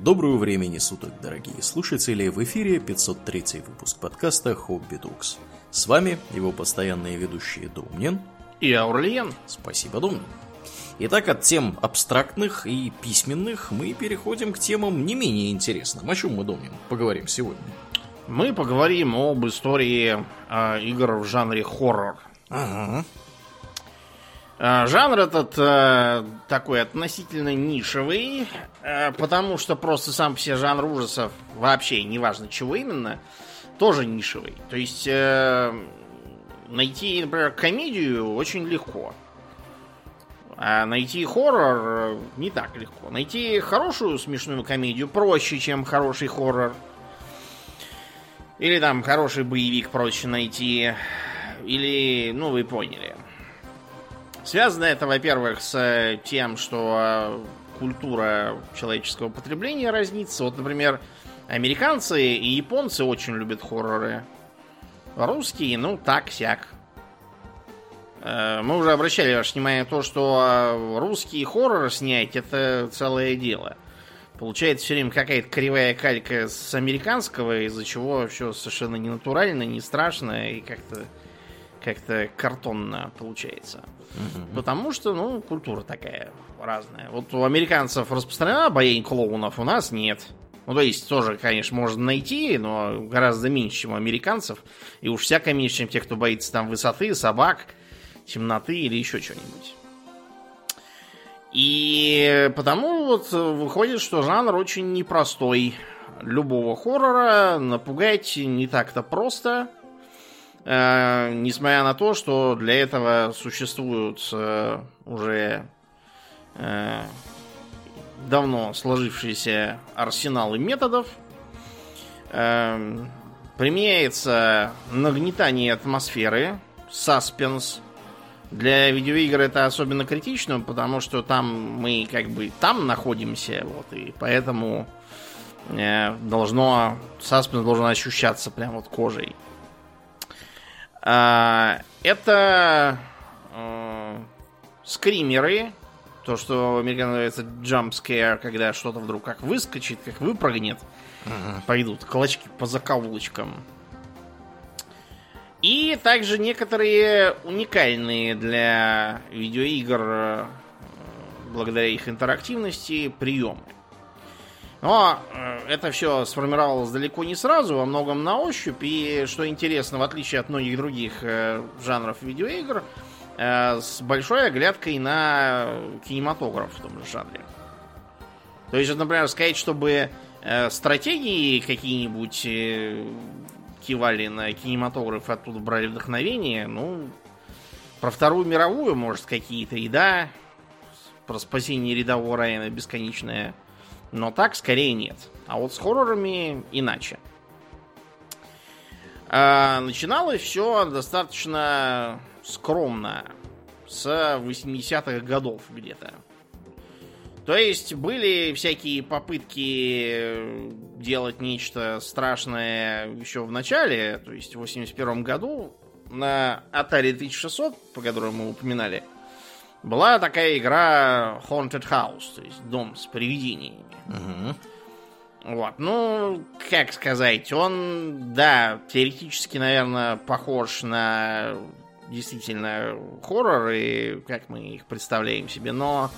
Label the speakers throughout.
Speaker 1: Доброго времени суток, дорогие слушатели! В эфире 503 выпуск подкаста «Хобби Докс». С вами его постоянные ведущие Домнин
Speaker 2: и Аурлиен.
Speaker 1: Спасибо, Домнин. Итак, от тем абстрактных и письменных мы переходим к темам не менее интересным. О чем мы, Домнин, поговорим сегодня?
Speaker 2: Мы поговорим об истории э, игр в жанре хоррор.
Speaker 1: Ага.
Speaker 2: Э, жанр этот э, такой относительно нишевый, э, потому что просто сам все жанр ужасов, вообще неважно чего именно, тоже нишевый. То есть э, найти, например, комедию очень легко. А найти хоррор не так легко. Найти хорошую смешную комедию проще, чем хороший хоррор. Или там хороший боевик проще найти. Или, ну, вы поняли. Связано это, во-первых, с тем, что культура человеческого потребления разнится. Вот, например, американцы и японцы очень любят хорроры. Русские, ну, так-сяк. Э, мы уже обращали ваше внимание на то, что русский хоррор снять это целое дело. Получается все время какая-то кривая калька с американского, из-за чего все совершенно не натурально, не страшно и как-то как-то картонно получается.
Speaker 1: Мгм.
Speaker 2: Потому что, ну, культура такая разная. Вот у американцев распространена боязнь клоунов, у нас нет. Ну, то есть, тоже, конечно, можно найти, но гораздо меньше, чем у американцев. И уж всяко меньше, чем те, кто боится там высоты, собак, темноты или еще чего-нибудь. И потому вот выходит, что жанр очень непростой. Любого хоррора напугать не так-то просто. Э, несмотря на то, что для этого существуют э, уже э, давно сложившиеся арсеналы методов. Э, применяется нагнетание атмосферы, саспенс. Для видеоигр это особенно критично, потому что там мы как бы там находимся, вот, и поэтому э, должно саспенс должен ощущаться прям вот кожей. А, это э, скримеры, то, что в американцах называется jump scare, когда что-то вдруг как выскочит, как выпрыгнет, пойдут клочки по закоулочкам. И также некоторые уникальные для видеоигр, э, благодаря их интерактивности, приемы. Но э, это все сформировалось далеко не сразу, во многом на ощупь. И что интересно, в отличие от многих других э, жанров видеоигр, э, с большой оглядкой на кинематограф в том же жанре. То есть, например, сказать, чтобы стратегии какие-нибудь кивали на кинематограф, оттуда брали вдохновение, ну, про Вторую мировую, может, какие-то и да, про спасение рядового Райана бесконечное но так скорее нет. А вот с хоррорами иначе. А, начиналось все достаточно скромно. С 80-х годов где-то. То есть были всякие попытки делать нечто страшное еще в начале, то есть в 81 году на Atari 1600, по которой мы упоминали, была такая игра Haunted House, то есть дом с привидениями.
Speaker 1: Мгм.
Speaker 2: Вот, ну, как сказать, он, да, теоретически, наверное, похож на действительно хорроры, как мы их представляем себе, но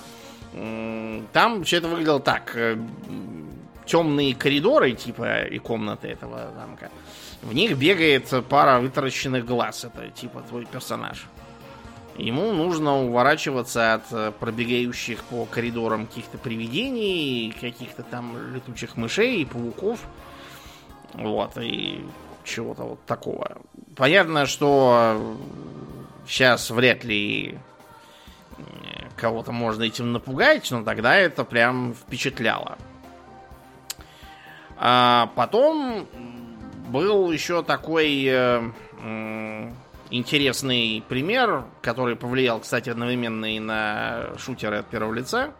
Speaker 2: там все это выглядело так. темные коридоры, типа, и комнаты этого замка. В них бегает пара вытаращенных глаз. Это, типа, твой персонаж. Ему нужно уворачиваться от э, пробегающих по коридорам каких-то привидений, каких-то там летучих мышей, пауков. Вот, и чего-то вот такого. Понятно, что сейчас вряд ли э, кого-то можно этим напугать, но тогда это прям впечатляло. А потом был еще такой э, интересный пример, который повлиял, кстати, одновременно и на шутеры от первого лица.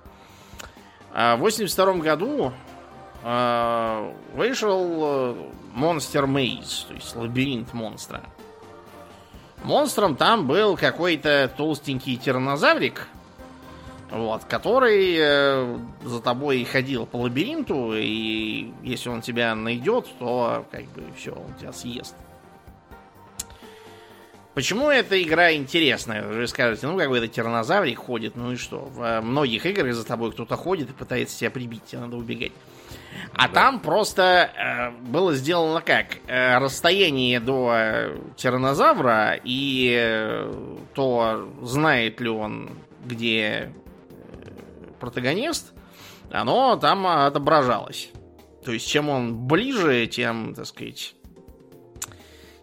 Speaker 2: А В 82 году э, вышел э, Monster Maze, то есть лабиринт монстра. Монстром там был какой-то толстенький тиранозаврик вот, который э, за тобой ходил по лабиринту, и если он тебя найдет, то как бы все, он тебя съест. Почему эта игра интересная? Вы скажете, ну какой-то тиранозаврик ходит, ну и что? В многих играх за тобой кто-то ходит и пытается тебя прибить, тебе надо убегать. А да. там просто э, было сделано как? Э, расстояние до э, тиранозавра и э, то, знает ли он, где э, протагонист, оно там отображалось. То есть, чем он ближе, тем, так сказать,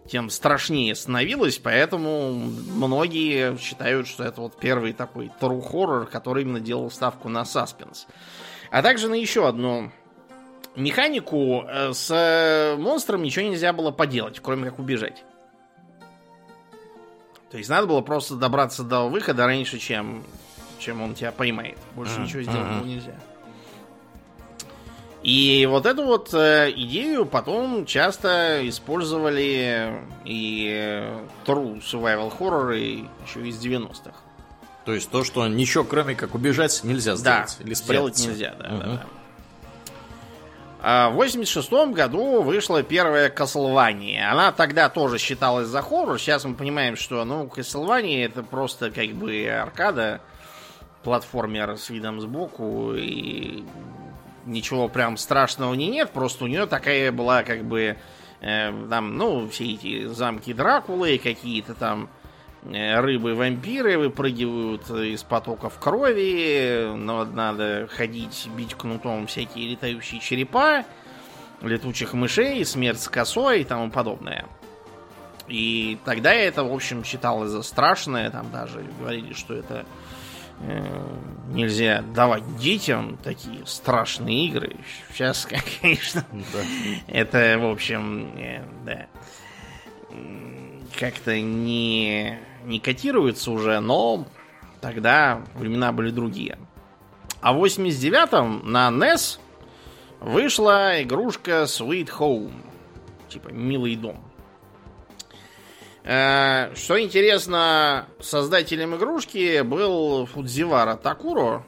Speaker 2: тем страшнее становилось, поэтому многие считают, что это вот первый такой true хоррор, который именно делал ставку на саспенс. А также на еще одну механику э, с э, монстром ничего нельзя было поделать, кроме как убежать. То есть надо было просто добраться до выхода раньше, чем, чем он тебя поймает. Больше mm-hmm. ничего сделать было нельзя. И вот эту вот э, идею потом часто использовали и э, True Survival Horror еще из 90-х.
Speaker 1: То есть то, что ничего кроме как убежать нельзя сделать.
Speaker 2: Да, или сделать нельзя, да, угу. да, да. А в 86 году вышла первая Castlevania. Она тогда тоже считалась за хоррор. Сейчас мы понимаем, что ну, Castlevania это просто как бы аркада, платформер с видом сбоку и ничего прям страшного не нет, просто у нее такая была как бы э, там, ну, все эти замки Дракулы, какие-то там э, рыбы-вампиры выпрыгивают из потоков крови, но надо ходить, бить кнутом всякие летающие черепа, летучих мышей, смерть с косой и тому подобное. И тогда это, в общем, считалось за страшное, там даже говорили, что это нельзя давать детям такие страшные игры. Сейчас, конечно, да. это, в общем, э, да, как-то не, не котируется уже, но тогда времена были другие. А в 89-м на NES вышла игрушка Sweet Home. Типа «Милый дом». Э, что интересно, создателем игрушки был Фудзивара Такуро,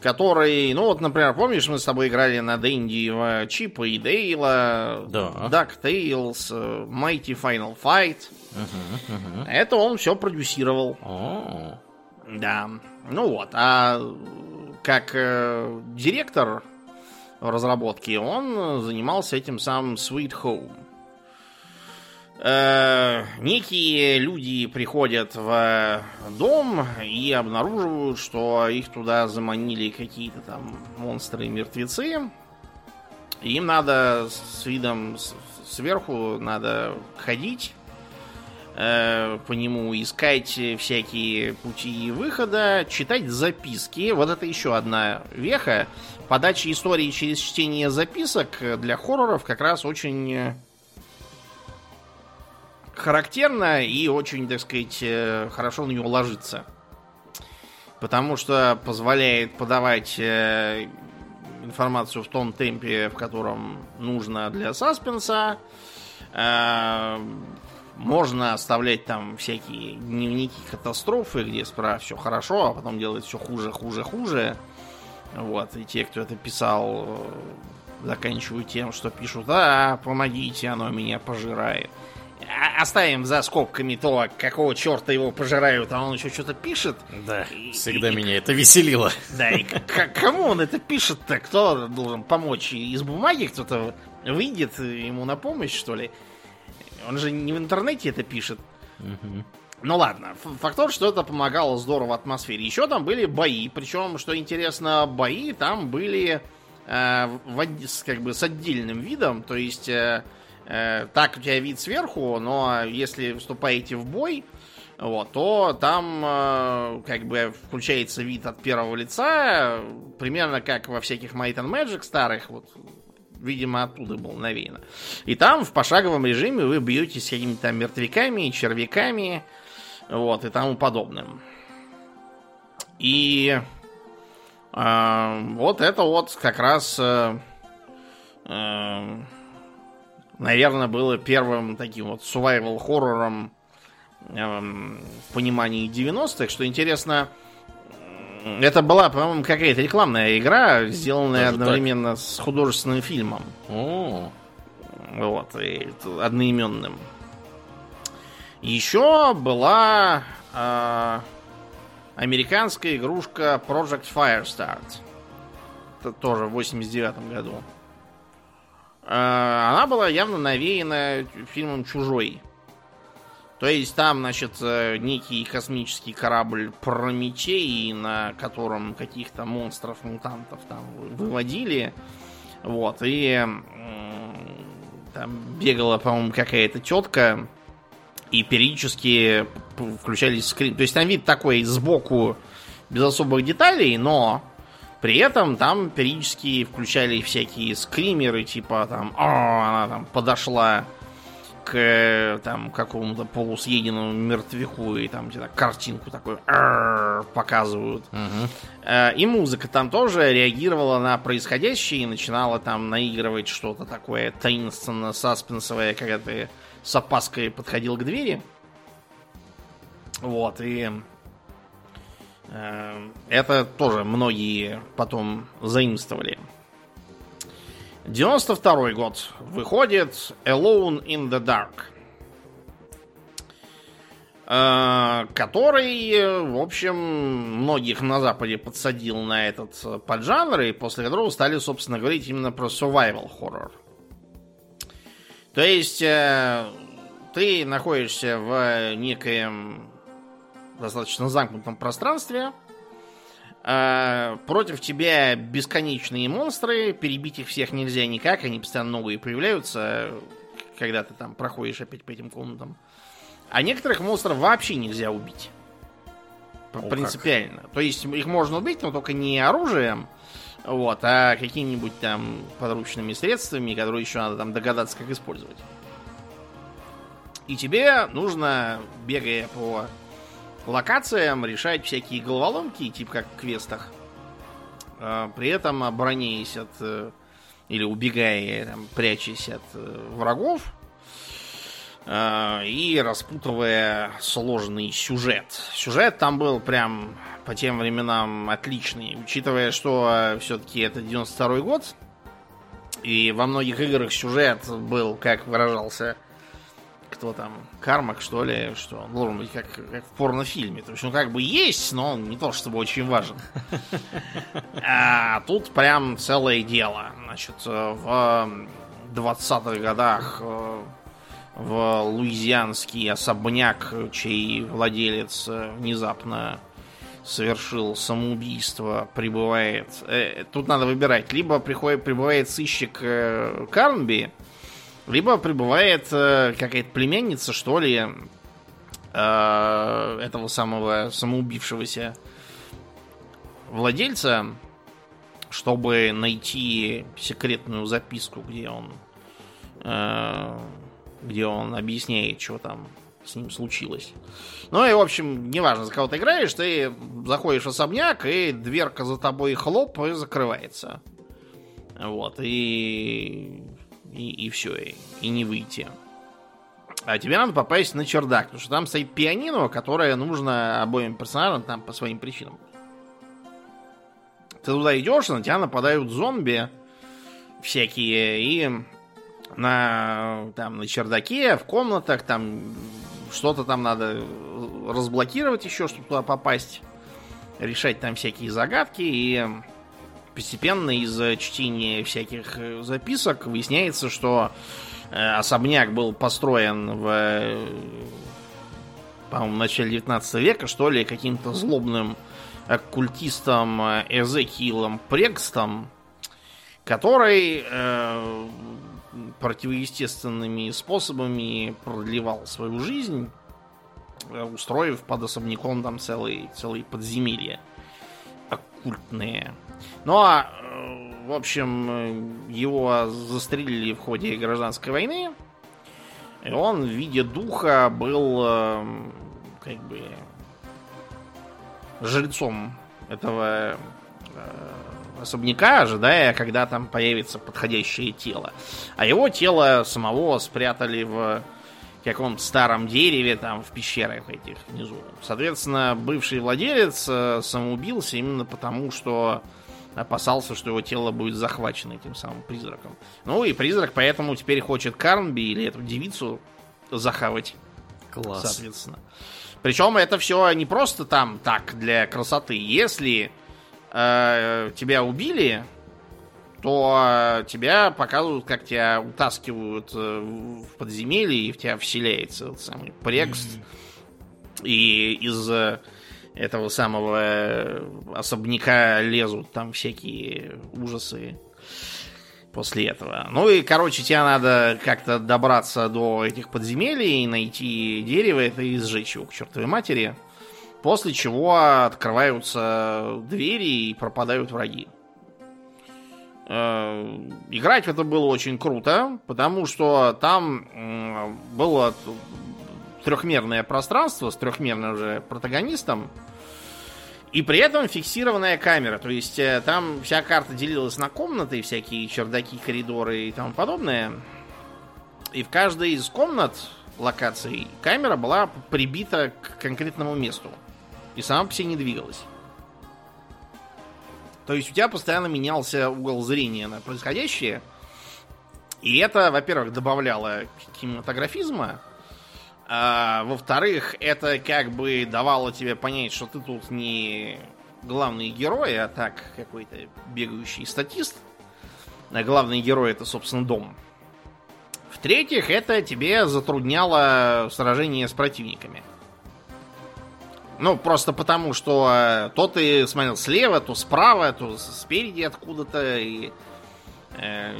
Speaker 2: который, ну вот, например, помнишь, мы с тобой играли на Дэнди в Чипа и Дейла, да. Duck Tales, Mighty Final Fight. Угу, угу. Это он все продюсировал. Да. Ну вот, а как э, директор разработки он занимался этим самым Sweet Home. Э, некие люди приходят в дом и обнаруживают, что их туда заманили какие-то там монстры и мертвецы. Им надо с видом сверху надо ходить э, по нему, искать всякие пути выхода, читать записки. Вот это еще одна веха. Подача истории через чтение записок для хорроров как раз очень характерно и очень, так сказать, э, хорошо на него ложится. Потому что позволяет подавать э, информацию в том темпе, в котором нужно для саспенса. Э, можно оставлять там всякие дневники катастрофы, где справа все хорошо, а потом делать все хуже, хуже, хуже. Вот, и те, кто это писал, заканчивают тем, что пишут, а, помогите, оно меня пожирает. Оставим за скобками то, какого черта его пожирают, а он еще что-то пишет.
Speaker 1: Да, и, всегда и, меня это веселило.
Speaker 2: Да, и кому он это пишет-то? Кто должен помочь? Из бумаги кто-то выйдет ему на помощь, что ли? Он же не в интернете это пишет. Угу. Ну ладно, факт тот, что это помогало здорово атмосфере. Еще там были бои, причем, что интересно, бои там были э, в, как бы с отдельным видом, то есть Э, так у тебя вид сверху, но если вступаете в бой, вот, то там э, как бы включается вид от первого лица, примерно как во всяких Might and Magic старых, вот, видимо, оттуда было навеяно. И там в пошаговом режиме вы бьетесь с какими-то там мертвяками, червяками, вот, и тому подобным. И э, вот это вот как раз э, э, наверное, было первым таким вот survival хоррором эм, в понимании 90-х. Что интересно, Это была, по-моему, какая-то рекламная игра, сделанная
Speaker 1: Даже
Speaker 2: одновременно так? с художественным фильмом.
Speaker 1: О.
Speaker 2: Вот, и одноименным. Еще была э, американская игрушка Project Firestart. Это тоже в 89 году. Э, она была явно навеяна фильмом Чужой. То есть там, значит, э, некий космический корабль Прометей, на котором каких-то монстров, мутантов там выводили. Вот, и там бегала, по-моему, какая-то тетка, и периодически включались скрин. То есть там вид такой сбоку без особых деталей, но при этом там периодически включали всякие скримеры, типа там, о, она там подошла к там какому-то полусъеденному мертвяку и там где-то картинку такой показывают. Угу. И музыка там тоже реагировала на происходящее и начинала там наигрывать что-то такое таинственно-саспенсовое, когда ты с опаской подходил к двери. Вот, и э, это тоже многие потом заимствовали. 92 год. Выходит Alone in the Dark. Э, который, в общем, многих на Западе подсадил на этот поджанр, и после которого стали, собственно, говорить именно про survival horror. То есть, э, ты находишься в некоем достаточно замкнутом пространстве, а, против тебя бесконечные монстры, перебить их всех нельзя никак, они постоянно новые появляются, когда ты там проходишь опять по этим комнатам. А некоторых монстров вообще нельзя убить. О, Принципиально. Как. То есть их можно убить, но только не оружием, вот, а какими-нибудь там подручными средствами, которые еще надо там догадаться, как использовать. И тебе нужно, бегая по локациям решать всякие головоломки, типа как в квестах. А, при этом обороняясь от э, или убегая, там, прячась от э, врагов а, и распутывая сложный сюжет. Сюжет там был прям по тем временам отличный, учитывая, что все-таки это 92 год, и во многих играх сюжет был, как выражался кто там, Кармак, что ли, что он должен быть как, как в порнофильме. То есть он как бы есть, но он не то чтобы очень важен. А тут прям целое дело. Значит, в 20-х годах э, в луизианский особняк, чей владелец э, внезапно совершил самоубийство, прибывает... Э, тут надо выбирать. Либо приходит, прибывает сыщик Карнби, либо прибывает э, какая-то племянница, что ли, э, этого самого самоубившегося владельца, чтобы найти секретную записку, где он, э, где он объясняет, что там с ним случилось. Ну и, в общем, неважно, за кого ты играешь, ты заходишь в особняк, и дверка за тобой хлоп и закрывается. Вот, и и, и все, и, и не выйти. А тебе надо попасть на чердак, потому что там стоит пианино, которое нужно обоим персонажам там по своим причинам. Ты туда идешь, на тебя нападают зомби всякие, и на, там, на чердаке, в комнатах, там что-то там надо разблокировать еще, чтобы туда попасть, решать там всякие загадки, и постепенно из чтения всяких э, записок выясняется, что э, особняк был построен в, э, по-моему, начале 19 века, что ли, каким-то злобным оккультистом Эзекиилом Прекстом, который э, противоестественными способами продлевал свою жизнь, устроив под особняком там целые, целые подземелья оккультные. Ну а, э, в общем, его застрелили в ходе гражданской войны. И он в виде духа был э, как бы жрецом этого э, особняка, ожидая, когда там появится подходящее тело. А его тело самого спрятали в каком-то старом дереве там в пещерах этих внизу. Соответственно, бывший владелец э, самоубился именно потому, что опасался, что его тело будет захвачено этим самым призраком. Ну и призрак поэтому теперь хочет Карнби или эту девицу захавать.
Speaker 1: Класс.
Speaker 2: Соответственно. Причем это все не просто там так для красоты. Если э, тебя убили, то э, тебя показывают, как тебя утаскивают э, в подземелье, и в тебя вселяется этот самый прекст. Mm-hmm. И из э, этого самого особняка лезут там всякие ужасы после этого. Ну и, короче, тебе надо как-то добраться до этих подземелий, найти дерево это и сжечь его к чертовой матери. После чего открываются двери и пропадают враги. Э, играть в это было очень круто, потому что там было трехмерное пространство с трехмерным же протагонистом. И при этом фиксированная камера. То есть э, там вся карта делилась на комнаты, всякие чердаки, коридоры и тому подобное. И в каждой из комнат локаций камера была прибита к конкретному месту. И сама по себе не двигалась. То есть у тебя постоянно менялся угол зрения на происходящее. И это, во-первых, добавляло кинематографизма. А, во-вторых, это как бы давало тебе понять, что ты тут не главный герой, а так какой-то бегающий статист. А главный герой это, собственно, дом. В-третьих, это тебе затрудняло сражение с противниками. Ну, просто потому, что э, то ты смотрел слева, то справа, то спереди откуда-то, и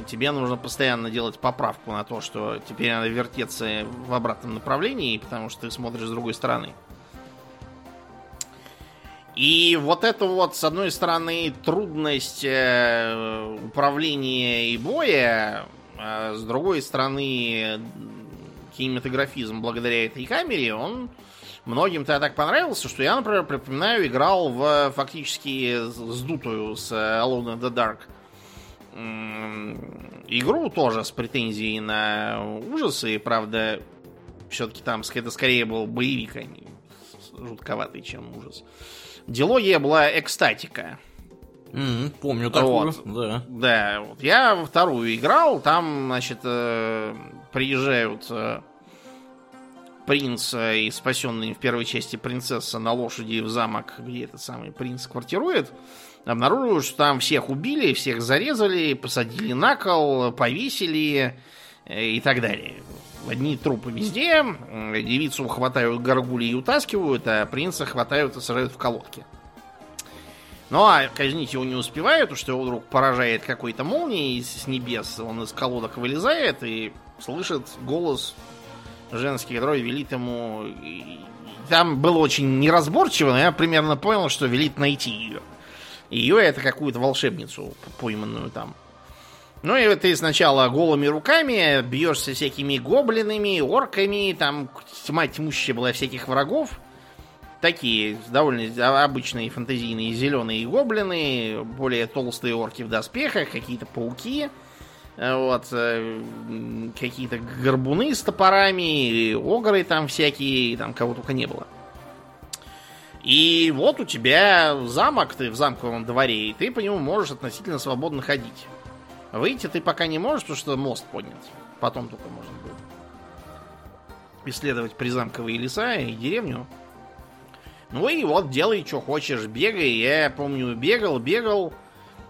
Speaker 2: тебе нужно постоянно делать поправку на то, что теперь надо вертеться в обратном направлении, потому что ты смотришь с другой стороны. И вот это вот, с одной стороны, трудность э, управления и боя, а с другой стороны, кинематографизм благодаря этой камере, он многим-то так понравился, что я, например, припоминаю, играл в фактически сдутую с Alone in the Dark игру тоже с претензией на ужасы. Правда, все-таки там это скорее был боевик, а не жутковатый, чем ужас. Дилогия была экстатика.
Speaker 1: Mm, помню такую,
Speaker 2: вот. да. Да, вот. я во вторую играл, там, значит, э, приезжают э, принц и спасенный в первой части принцесса на лошади в замок, где этот самый принц квартирует, обнаруживают, что там всех убили, всех зарезали, посадили на кол, повесили э, и так далее. Одни трупы везде, девицу хватают горгули и утаскивают, а принца хватают и сажают в колодки. Ну а казнить его не успевают, потому что его вдруг поражает какой-то молнией с небес. Он из колодок вылезает и слышит голос женский, который велит ему... Там было очень неразборчиво, но я примерно понял, что велит найти ее. Ее это какую-то волшебницу пойманную там. Ну и ты сначала голыми руками бьешься всякими гоблинами, орками, там тьма тьмущая была всяких врагов. Такие довольно обычные фантазийные зеленые гоблины, более толстые орки в доспехах, какие-то пауки. Вот, э, какие-то горбуны с топорами, огры там всякие, там кого только не было. И вот у тебя замок, ты в замковом дворе, и ты по нему можешь относительно свободно ходить. Выйти ты пока не можешь, потому что мост поднят. Потом только можно будет исследовать призамковые леса и деревню. Ну и вот делай, что хочешь, бегай. Я помню, бегал, бегал.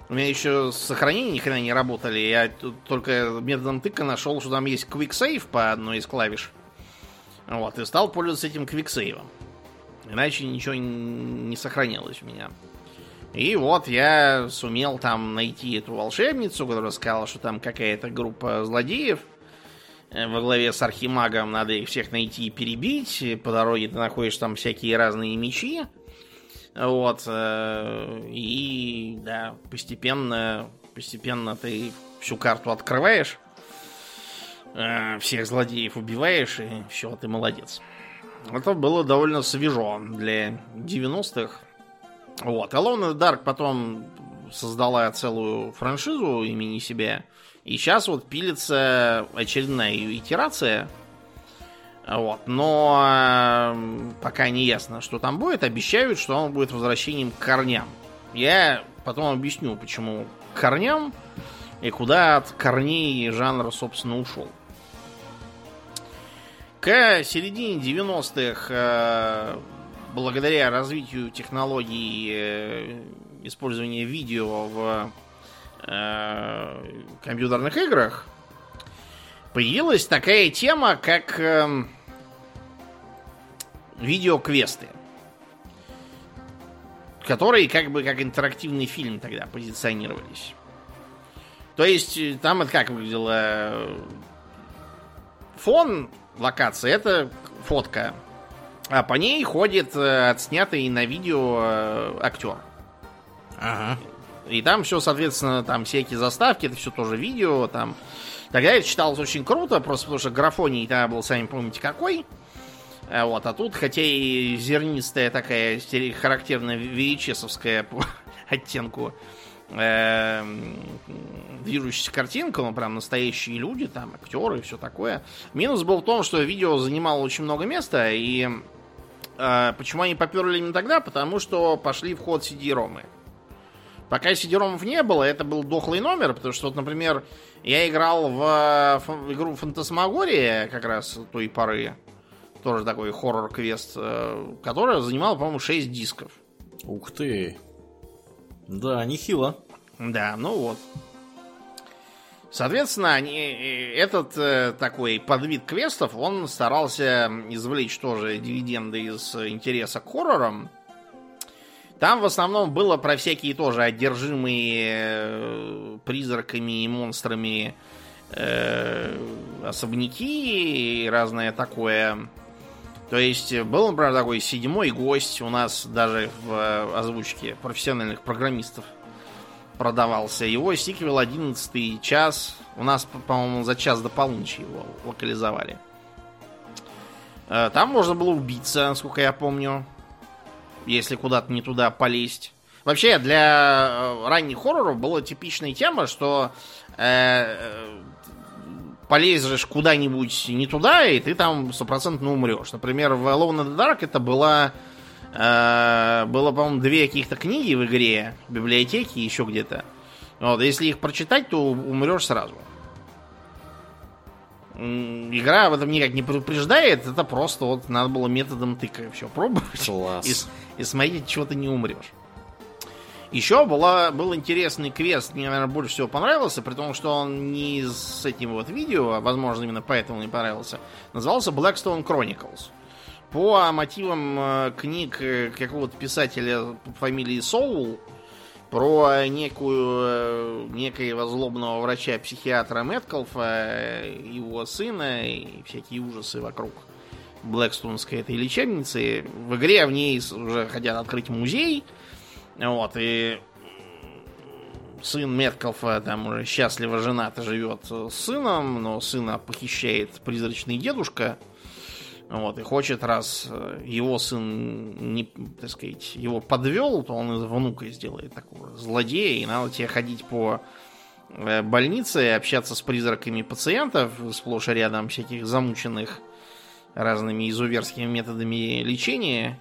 Speaker 2: У меня еще сохранения ни хрена не работали. Я только методом тыка нашел, что там есть квиксейв по одной из клавиш. Вот, и стал пользоваться этим квиксейвом. Иначе ничего не сохранилось у меня. И вот я сумел там найти эту волшебницу, которая сказала, что там какая-то группа злодеев э, во главе с архимагом. Надо их всех найти и перебить. По дороге ты находишь там всякие разные мечи. Вот. Э, и да, постепенно, постепенно ты всю карту открываешь, э, всех злодеев убиваешь, и все, ты молодец. Это было довольно свежо для 90-х. Вот. Alone in the Dark потом создала целую франшизу имени себя. И сейчас вот пилится очередная ее итерация. Вот. Но э, пока не ясно, что там будет. Обещают, что он будет возвращением к корням. Я потом объясню, почему к корням и куда от корней жанр, собственно, ушел. К середине 90-х, э, благодаря развитию технологий э, использования видео в э, компьютерных играх, появилась такая тема, как э, видеоквесты. Которые как бы как интерактивный фильм тогда позиционировались. То есть там это как выглядело? Фон локации это фотка. А по ней ходит э, отснятый на видео э, актер.
Speaker 1: Ага.
Speaker 2: И там все, соответственно, там всякие заставки, это все тоже видео, там. Тогда это читалось очень круто, просто потому что графоний тогда был, сами помните, какой. А Вот, а тут, хотя и зернистая такая характерная VHS-овская по оттенку движущаяся картинка, ну, прям настоящие люди, там, актеры и все такое. Минус был в том, что видео занимало очень много места, и э, почему они поперли именно тогда? Потому что пошли в ход CD-ромы. Пока CD-ромов не было, это был дохлый номер, потому что, вот, например, я играл в, в игру Фантасмагория как раз той поры, тоже такой хоррор-квест, э, которая занимала, по-моему, 6 дисков.
Speaker 1: Ух ты. Да, нехило.
Speaker 2: Да, ну вот. Соответственно, они, этот э, такой подвид квестов, он старался извлечь тоже дивиденды из интереса к хоррорам. Там в основном было про всякие тоже одержимые э, призраками и монстрами э, особняки и разное такое. То есть был, например, такой седьмой гость у нас даже в озвучке профессиональных программистов продавался. Его сиквел 11 час. У нас, по-моему, за час до полуночи его локализовали. Э, там можно было убиться, насколько я помню. Если куда-то не туда полезть. Вообще, для э, ранних хорроров была типичная тема, что э, полезешь куда-нибудь не туда, и ты там стопроцентно умрешь. Например, в Alone in the Dark это была... Э, было, по-моему, две каких-то книги в игре, в библиотеке, еще где-то. Вот, если их прочитать, то умрешь сразу. Игра в этом никак не предупреждает, это просто вот надо было методом тыка все пробовать.
Speaker 1: Класс.
Speaker 2: И, и смотреть, чего ты не умрешь. Еще была, был интересный квест, мне, наверное, больше всего понравился, при том, что он не с этим вот видео, а, возможно, именно поэтому не понравился. Назывался Blackstone Chronicles. По мотивам э, книг э, какого-то писателя по фамилии Соул, про некую, э, некоего злобного врача-психиатра Мэткалфа, его сына и всякие ужасы вокруг Блэкстонской этой лечебницы. В игре в ней уже хотят открыть музей, вот, и сын Меткалфа там уже счастливо женат и живет с сыном, но сына похищает призрачный дедушка. Вот, и хочет, раз его сын, не, так сказать, его подвел, то он из внука сделает такого злодея, и надо тебе ходить по э, больнице, общаться с призраками пациентов, сплошь и рядом всяких замученных разными изуверскими методами лечения,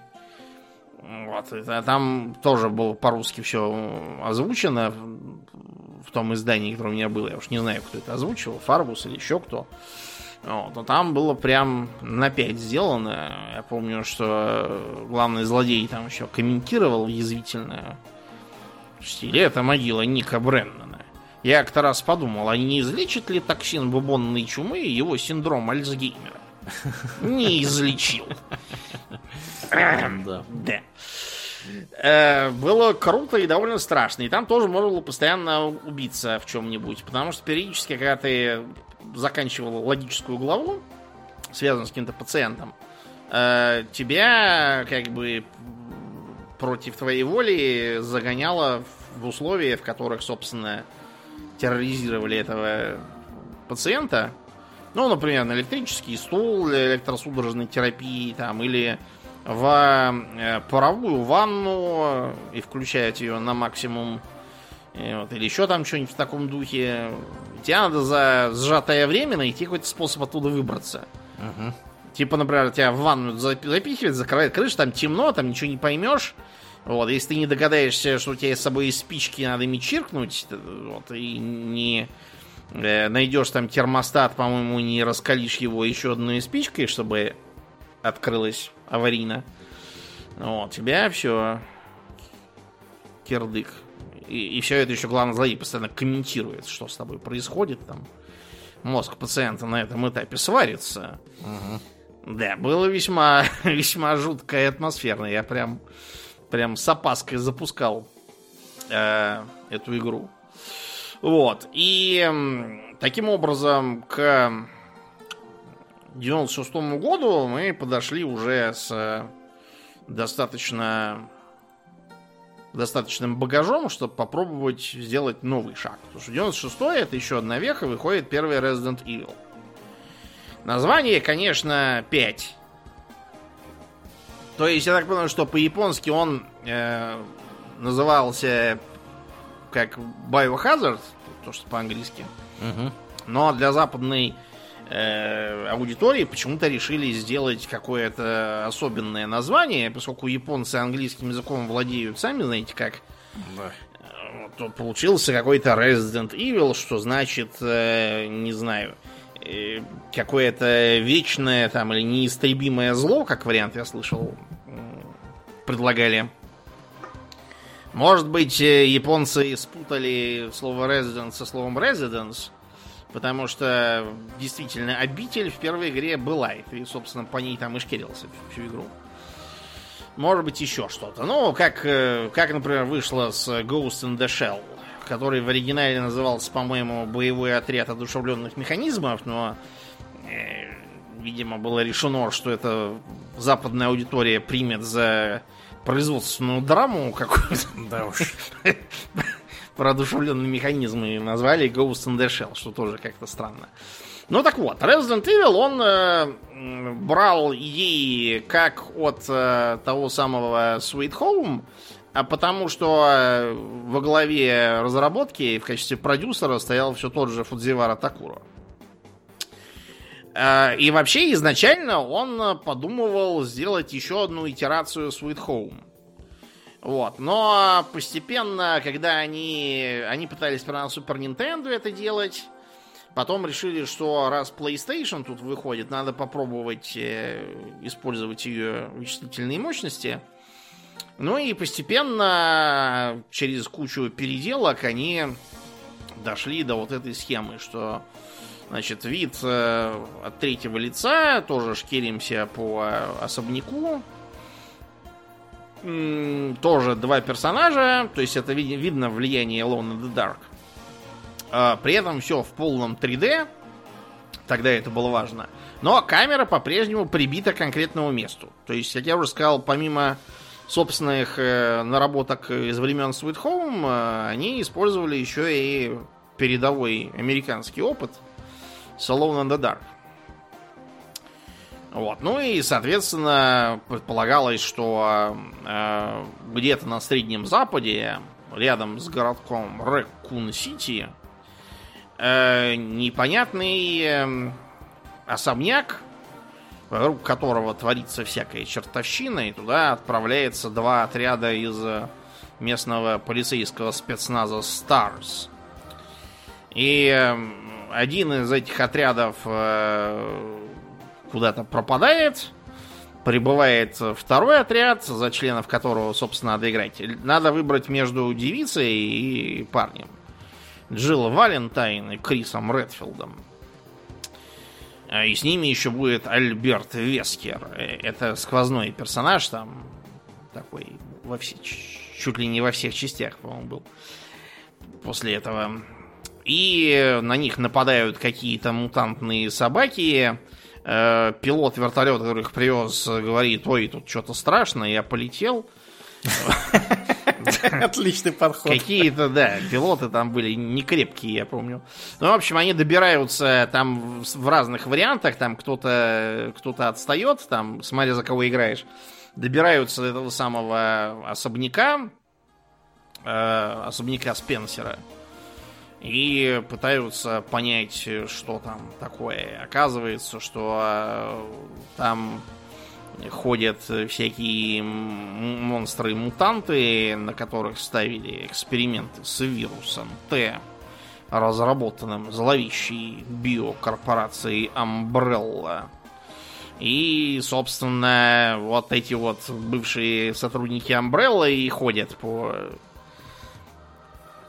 Speaker 2: вот, это, там тоже было по-русски все озвучено в, том издании, которое у меня было. Я уж не знаю, кто это озвучивал, Фарбус или еще кто. Вот, но там было прям на 5 сделано. Я помню, что главный злодей там еще комментировал язвительно. В стиле это могила Ника Бреннана. Я как-то раз подумал, а не излечит ли токсин бубонной чумы его синдром Альцгеймера? Не излечил. Да. Да. Э, было круто и довольно страшно. И там тоже можно было постоянно убиться в чем-нибудь. Потому что периодически, когда ты заканчивал логическую главу, связанную с каким-то пациентом, э, тебя как бы против твоей воли загоняло в условия, в которых, собственно, терроризировали этого пациента. Ну, например, на электрический стул для электросудорожной терапии, там, или в э, паровую ванну и включать ее на максимум. Вот, или еще там что-нибудь в таком духе. Тебе надо за сжатое время найти какой-то способ оттуда выбраться.
Speaker 1: Угу.
Speaker 2: Типа, например, тебя в ванну запихивает, закрывает крышу, там темно, там ничего не поймешь. Вот, если ты не догадаешься, что у тебя с собой спички надо ими чиркнуть, вот, и не э, найдешь там термостат, по-моему, не раскалишь его еще одной спичкой, чтобы открылась аварийно. Вот, тебя все кирдык. И, и все это еще главный злодей постоянно комментирует, что с тобой происходит там. Мозг пациента на этом этапе сварится. Угу. Да, было весьма, весьма жутко и атмосферно. Я прям, прям с опаской запускал э, эту игру. Вот. И таким образом к 96 году мы подошли уже с достаточно достаточным багажом, чтобы попробовать сделать новый шаг. Потому что 96 это еще одна веха, выходит первый Resident Evil. Название, конечно, 5. То есть, я так понимаю, что по-японски он э, назывался как Biohazard, то, что по-английски. Угу. Но для западной э, аудитории почему-то решили сделать какое-то особенное название, поскольку японцы английским языком владеют, сами знаете как. Да. Э, то получился какой-то Resident Evil, что значит, э, не знаю, э, какое-то вечное там или неистребимое зло, как вариант я слышал, предлагали. Может быть, э, японцы спутали слово Resident со словом Residence, Потому что действительно обитель в первой игре была. И ты, собственно, по ней там и шкерился всю игру. Может быть, еще что-то. Ну, как, э, как, например, вышло с Ghost in the Shell, который в оригинале назывался, по-моему, боевой отряд одушевленных механизмов, но, э, видимо, было решено, что это западная аудитория примет за производственную драму какую-то. Да уж. про одушевленные механизмы назвали Ghost in the Shell, что тоже как-то странно. Ну так вот, Resident Evil, он э, брал идеи как от э, того самого Sweet Home, а потому что э, во главе разработки в качестве продюсера стоял все тот же Фудзивара Такуро. Э, и вообще изначально он подумывал сделать еще одну итерацию Sweet Home. Вот. Но постепенно, когда они, они пытались на Супер Nintendo это делать, потом решили, что раз PlayStation тут выходит, надо попробовать э, использовать ее вычислительные мощности. Ну и постепенно, через кучу переделок, они дошли до вот этой схемы, что Значит, вид э, от третьего лица, тоже шкеримся по особняку, тоже два персонажа, то есть это вид- видно влияние Alone in the Dark. А, при этом все в полном 3D, тогда это было важно. Но камера по-прежнему прибита к конкретному месту. То есть, как я уже сказал, помимо собственных э, наработок из времен Sweet Home, э, они использовали еще и передовой американский опыт с Alone in the Dark. Вот. Ну и, соответственно, предполагалось, что э, где-то на Среднем Западе, рядом с городком Рэккун-Сити, э, непонятный э, особняк, вокруг которого творится всякая чертовщина, и туда отправляется два отряда из местного полицейского спецназа Stars. И э, один из этих отрядов э, куда-то пропадает, прибывает второй отряд, за членов которого, собственно, надо играть. Надо выбрать между девицей и парнем. Джилл Валентайн и Крисом Редфилдом. А, и с ними еще будет Альберт Вескер. Э, это сквозной персонаж там. Такой во все, чуть ли не во всех частях, по-моему, был. После этого. И на них нападают какие-то мутантные собаки э, пилот вертолета, который их привез, говорит, ой, тут что-то страшно, я полетел.
Speaker 1: Отличный подход.
Speaker 2: Какие-то, да, пилоты там были не крепкие, я помню. Ну, в общем, они добираются там в разных вариантах, там кто-то кто отстает, там, смотря за кого играешь. Добираются до этого самого особняка, э, особняка Спенсера. И пытаются понять, что там такое. Оказывается, что э, там ходят всякие монстры-мутанты, на которых ставили эксперименты с вирусом Т, разработанным зловещей биокорпорацией Umbrella. И, собственно, вот эти вот бывшие сотрудники Umbrella и ходят по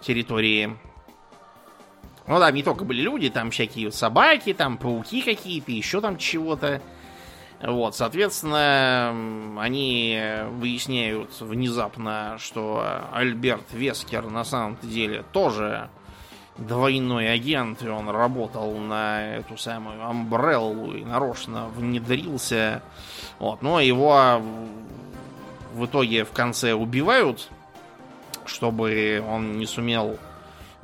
Speaker 2: территории. Ну да, не только были люди, там всякие собаки, там пауки какие-то, еще там чего-то. Вот, соответственно, они выясняют внезапно, что Альберт Вескер на самом деле тоже двойной агент, и он работал на эту самую Амбреллу и нарочно внедрился. Вот, но его в итоге в конце убивают, чтобы он не сумел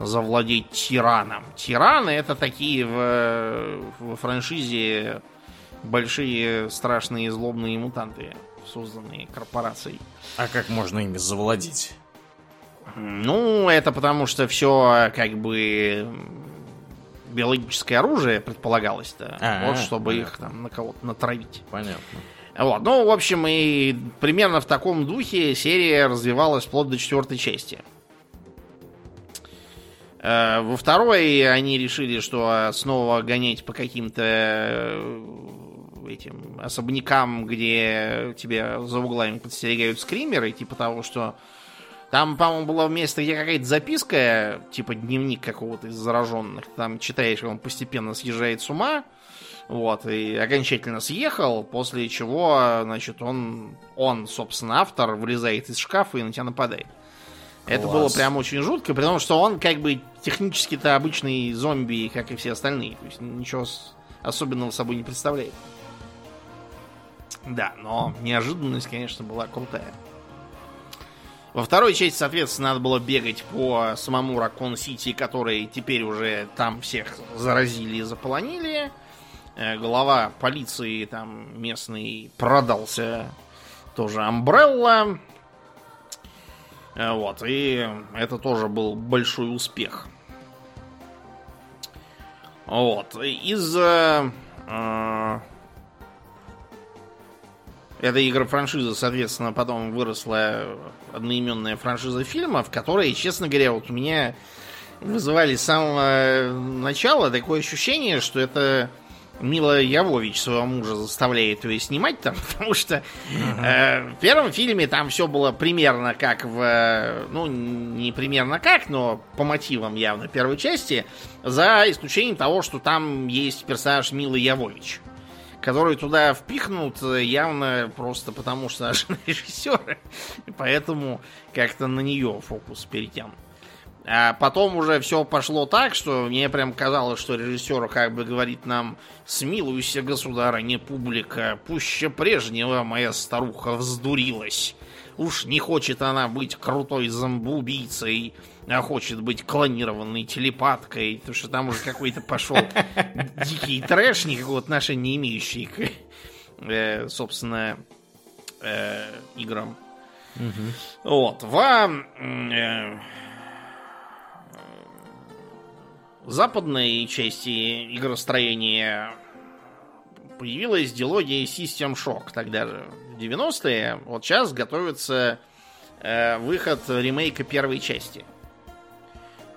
Speaker 2: завладеть тираном. Тираны это такие в, в франшизе большие страшные злобные мутанты, созданные корпорацией.
Speaker 1: А как можно ими завладеть?
Speaker 2: Ну, это потому что все как бы биологическое оружие предполагалось-то. А-а-а. Вот чтобы их там на кого-то натравить.
Speaker 1: Понятно.
Speaker 2: Вот, ну, в общем, и примерно в таком духе серия развивалась вплоть до четвертой части. Э, во второй они решили, что снова гонять по каким-то э, этим особнякам, где тебя за углами подстерегают скримеры, типа того, что там, по-моему, было место, где какая-то записка, типа дневник какого-то из зараженных. Там читаешь, он постепенно съезжает с ума. Вот, и окончательно съехал, после чего, значит, он, он, собственно, автор, вылезает из шкафа и на тебя нападает. Класс. Это было прям очень жутко, потому что он как бы технически-то обычный зомби, как и все остальные. То есть ничего особенного собой не представляет. Да, но неожиданность, конечно, была крутая. Во второй части, соответственно, надо было бегать по самому Ракон Сити, который теперь уже там всех заразили и заполонили. Э, глава полиции там местный продался тоже Амбрелла. Э, вот, и это тоже был большой успех. Вот, из э, этой игры франшизы, соответственно, потом выросла одноименная франшиза фильмов, которые, честно говоря, вот у меня вызывали с самого начала такое ощущение, что это Мила Явович своего мужа заставляет ее снимать там, потому что uh-huh. э, в первом фильме там все было примерно как в... Ну, не примерно как, но по мотивам явно первой части, за исключением того, что там есть персонаж Милы Явович который туда впихнут э, явно просто потому, что она жена режиссера. И поэтому как-то на нее фокус перетянут. А потом уже все пошло так, что мне прям казалось, что режиссер как бы говорит нам «Смилуйся, государыня публика, пуще прежнего моя старуха вздурилась». Уж не хочет она быть крутой зомбоубийцей, а хочет быть клонированной телепаткой, потому что там уже какой-то пошел дикий трэш, никакого отношения не имеющий к, э, собственно, э, играм. Вот. В западной части игростроения появилась дилогия System Shock тогда же, в 90-е. Вот сейчас готовится э, выход ремейка первой части.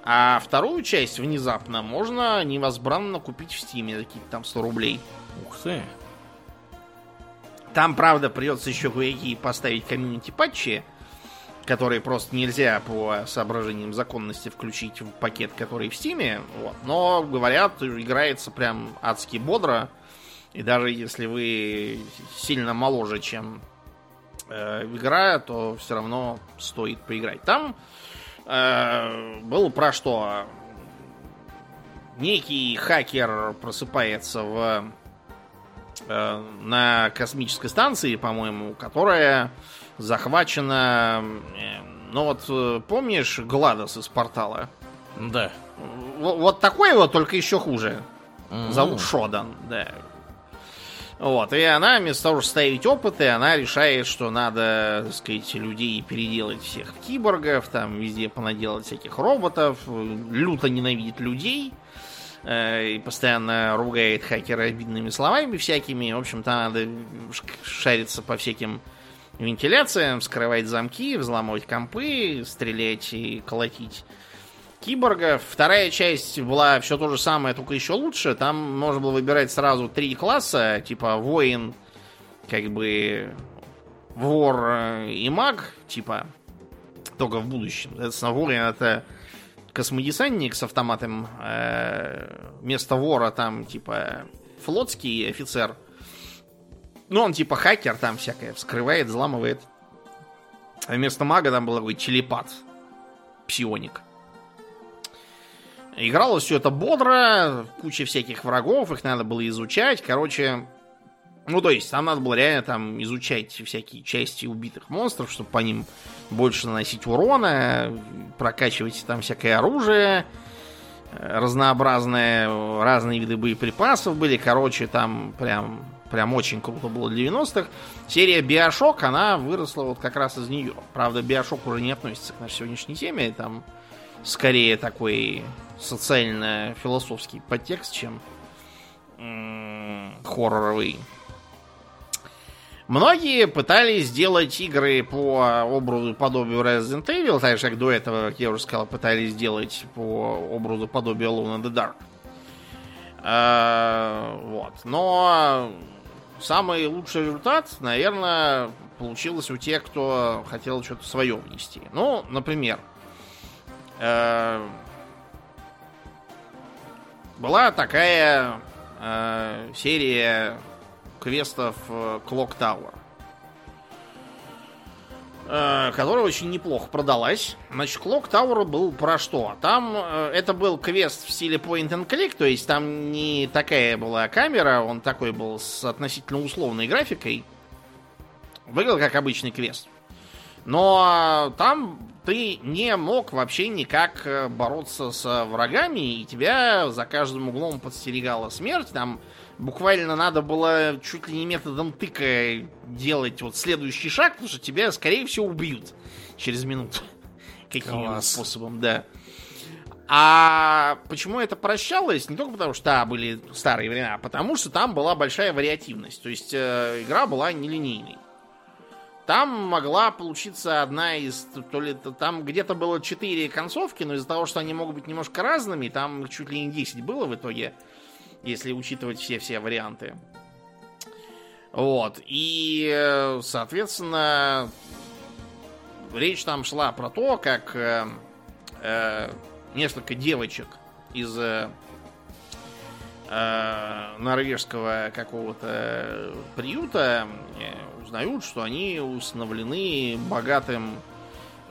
Speaker 2: А вторую часть внезапно можно невозбранно купить в Стиме, какие-то там 100 рублей.
Speaker 1: Ух ты.
Speaker 2: Там, правда, придется еще кое-какие поставить комьюнити патчи, которые просто нельзя по соображениям законности включить в пакет, который в Стиме. Вот. Но, говорят, играется прям адски бодро. И даже если вы сильно моложе, чем э, игра, то все равно стоит поиграть. Там Э, было про что? Некий хакер просыпается в, э, на космической станции, по-моему, которая захвачена... Э, ну вот, помнишь Гладос из портала?
Speaker 1: Да.
Speaker 2: Вот, вот такой вот, только еще хуже. Угу. Зовут Шодан, да. Вот, и она вместо того, чтобы ставить опыты, она решает, что надо, так сказать, людей переделать всех в киборгов, там везде понаделать всяких роботов, люто ненавидит людей, э, и постоянно ругает хакера обидными словами всякими. В общем-то, надо шариться по всяким вентиляциям, вскрывать замки, взламывать компы, стрелять и колотить киборгов. Вторая часть была все то же самое, только еще лучше. Там можно было выбирать сразу три класса, типа воин, как бы вор э, и маг, типа, только в будущем. Соответственно, воин это космодесантник с автоматом. Э, вместо вора там, типа, флотский офицер. Ну, он типа хакер там всякое, вскрывает, взламывает. А вместо мага там был такой телепат. Псионик. Игралось все это бодро, куча всяких врагов, их надо было изучать. Короче, ну, то есть, там надо было реально там изучать всякие части убитых монстров, чтобы по ним больше наносить урона, прокачивать там всякое оружие, разнообразные, разные виды боеприпасов были. Короче, там прям, прям очень круто было для 90-х. Серия Биошок, она выросла вот как раз из нее. Правда, Биошок уже не относится к нашей сегодняшней теме, там скорее такой социально-философский подтекст, чем хорроровый. Многие пытались сделать игры по образу подобию Resident Evil, так же, как до этого, как я уже сказал, пытались сделать по образу подобию Alone in the Dark. А, вот. Но самый лучший результат, наверное, получилось у тех, кто хотел что-то свое внести. Ну, например, э, была такая э, серия квестов э, Clock Tower, которая очень неплохо продалась. Значит, Clock Tower был про что? Там э, это был квест в стиле point and click, то есть там не такая была камера, он такой был с относительно условной графикой. Выглядел как обычный квест. Но там ты не мог вообще никак э, бороться с врагами, и тебя за каждым углом подстерегала смерть. Там буквально надо было чуть ли не методом тыка делать вот следующий шаг, потому что тебя, скорее всего, убьют через минуту. Каким способом, да. А почему это прощалось? Не только потому, что да, были старые времена, а потому что там была большая вариативность. То есть э, игра была нелинейной. Там могла получиться одна из... То ли там где-то было 4 концовки, но из-за того, что они могут быть немножко разными, там чуть ли не 10 было в итоге, если учитывать все-все варианты. Вот. И, соответственно, речь там шла про то, как э, э, несколько девочек из э, э норвежского какого-то приюта э, узнают, что они установлены богатым э,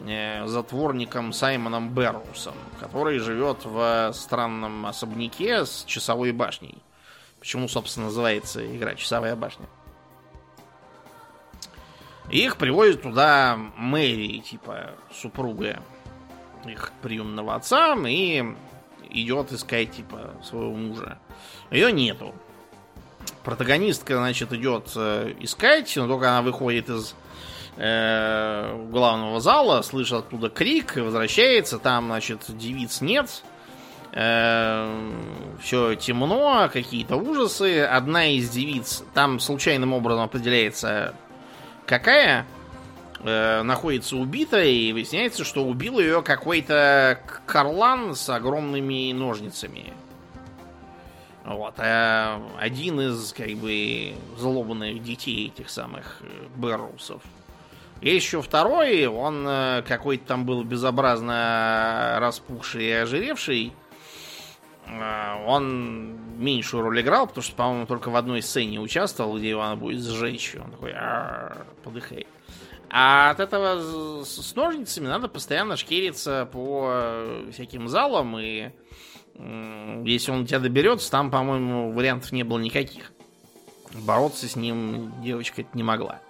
Speaker 2: затворником Саймоном Беррусом, который живет в странном особняке с часовой башней. Почему, собственно, называется игра Часовая башня? их привозят туда Мэри, типа супруга их приемного отца, и идет искать, типа, своего мужа. Ее нету. Протагонистка, значит, идет э, искать, но только она выходит из э, главного зала, слышит оттуда крик, возвращается, там, значит, девиц нет, э, все темно, какие-то ужасы. Одна из девиц, там случайным образом определяется, какая, э, находится убитой, и выясняется, что убил ее какой-то карлан с огромными ножницами. Вот. А один из, как бы, злобных детей этих самых э, Есть еще второй, он э, какой-то там был безобразно распухший и ожиревший. Э, он меньшую роль играл, потому что, по-моему, только в одной сцене участвовал, где его надо будет сжечь. Он такой подыхает. А от этого с ножницами надо постоянно шкериться по всяким залам и если он тебя доберется, там, по-моему, вариантов не было никаких. Бороться с ним девочка не могла.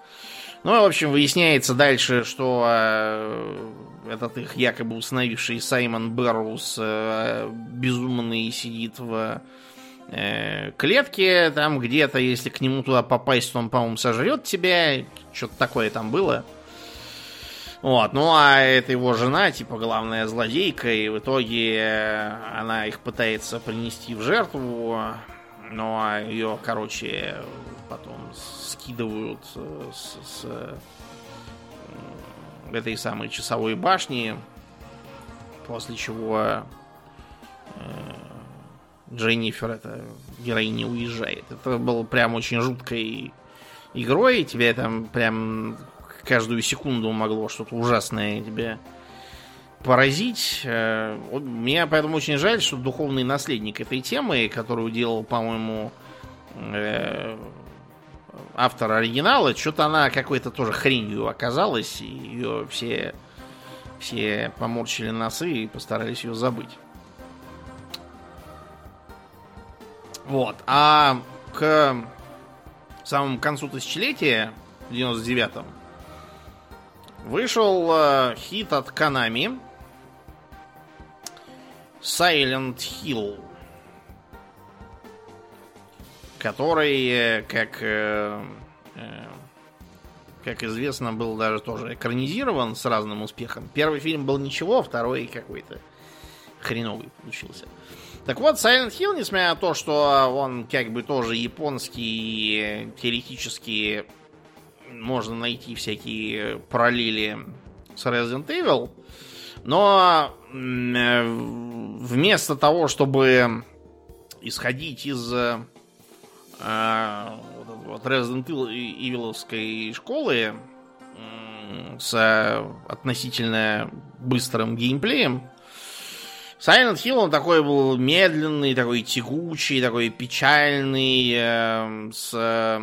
Speaker 2: Ну, в общем, выясняется дальше, что э, этот их якобы установивший Саймон Берроуз э, безумный сидит в э, клетке, там где-то, если к нему туда попасть, то он, по-моему, сожрет тебя. Что-то такое там было. Вот, ну а это его жена, типа, главная злодейка, и в итоге э, она их пытается принести в жертву, ну а ее, короче, потом скидывают с, с этой самой часовой башни, после чего э, Дженнифер, эта героиня, уезжает. Это было прям очень жуткой игрой, тебя там прям каждую секунду могло что-то ужасное тебе поразить. Э, мне поэтому очень жаль, что духовный наследник этой темы, которую делал, по-моему, э, автор оригинала, что-то она какой-то тоже хренью оказалась, и ее все, все поморщили носы и постарались ее забыть. Вот. А к самому концу тысячелетия, в 99-м, вышел э, хит от Konami Silent Hill который, э, как, э, э, как известно, был даже тоже экранизирован с разным успехом. Первый фильм был ничего, второй какой-то хреновый получился. Так вот, Silent Hill, несмотря на то, что он как бы тоже японский, теоретически можно найти всякие параллели с Resident Evil, но вместо того, чтобы исходить из а, вот Resident Evil школы с относительно быстрым геймплеем. Silent Hill, он такой был медленный, такой тягучий, такой печальный, э, с э,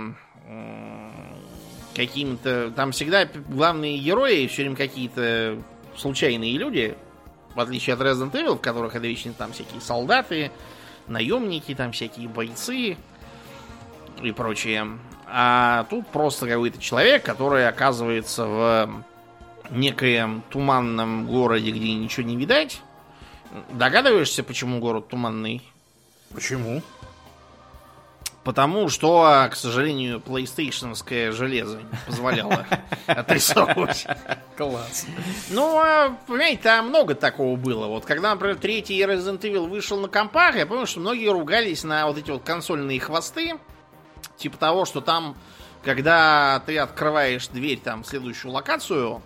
Speaker 2: каким-то... Там всегда главные герои все время какие-то случайные люди, в отличие от Resident Evil, в которых это вечно там всякие солдаты, наемники, там всякие бойцы, и прочее. А тут просто какой-то человек, который оказывается в некоем туманном городе, где ничего не видать. Догадываешься, почему город туманный?
Speaker 1: Почему?
Speaker 2: Потому что, к сожалению, PlayStationское железо не позволяло отрисовывать.
Speaker 1: Класс.
Speaker 2: Ну, а, понимаете, там много такого было. Вот когда, например, третий Resident Evil вышел на компах, я помню, что многие ругались на вот эти вот консольные хвосты, Типа того, что там, когда ты открываешь дверь там в следующую локацию,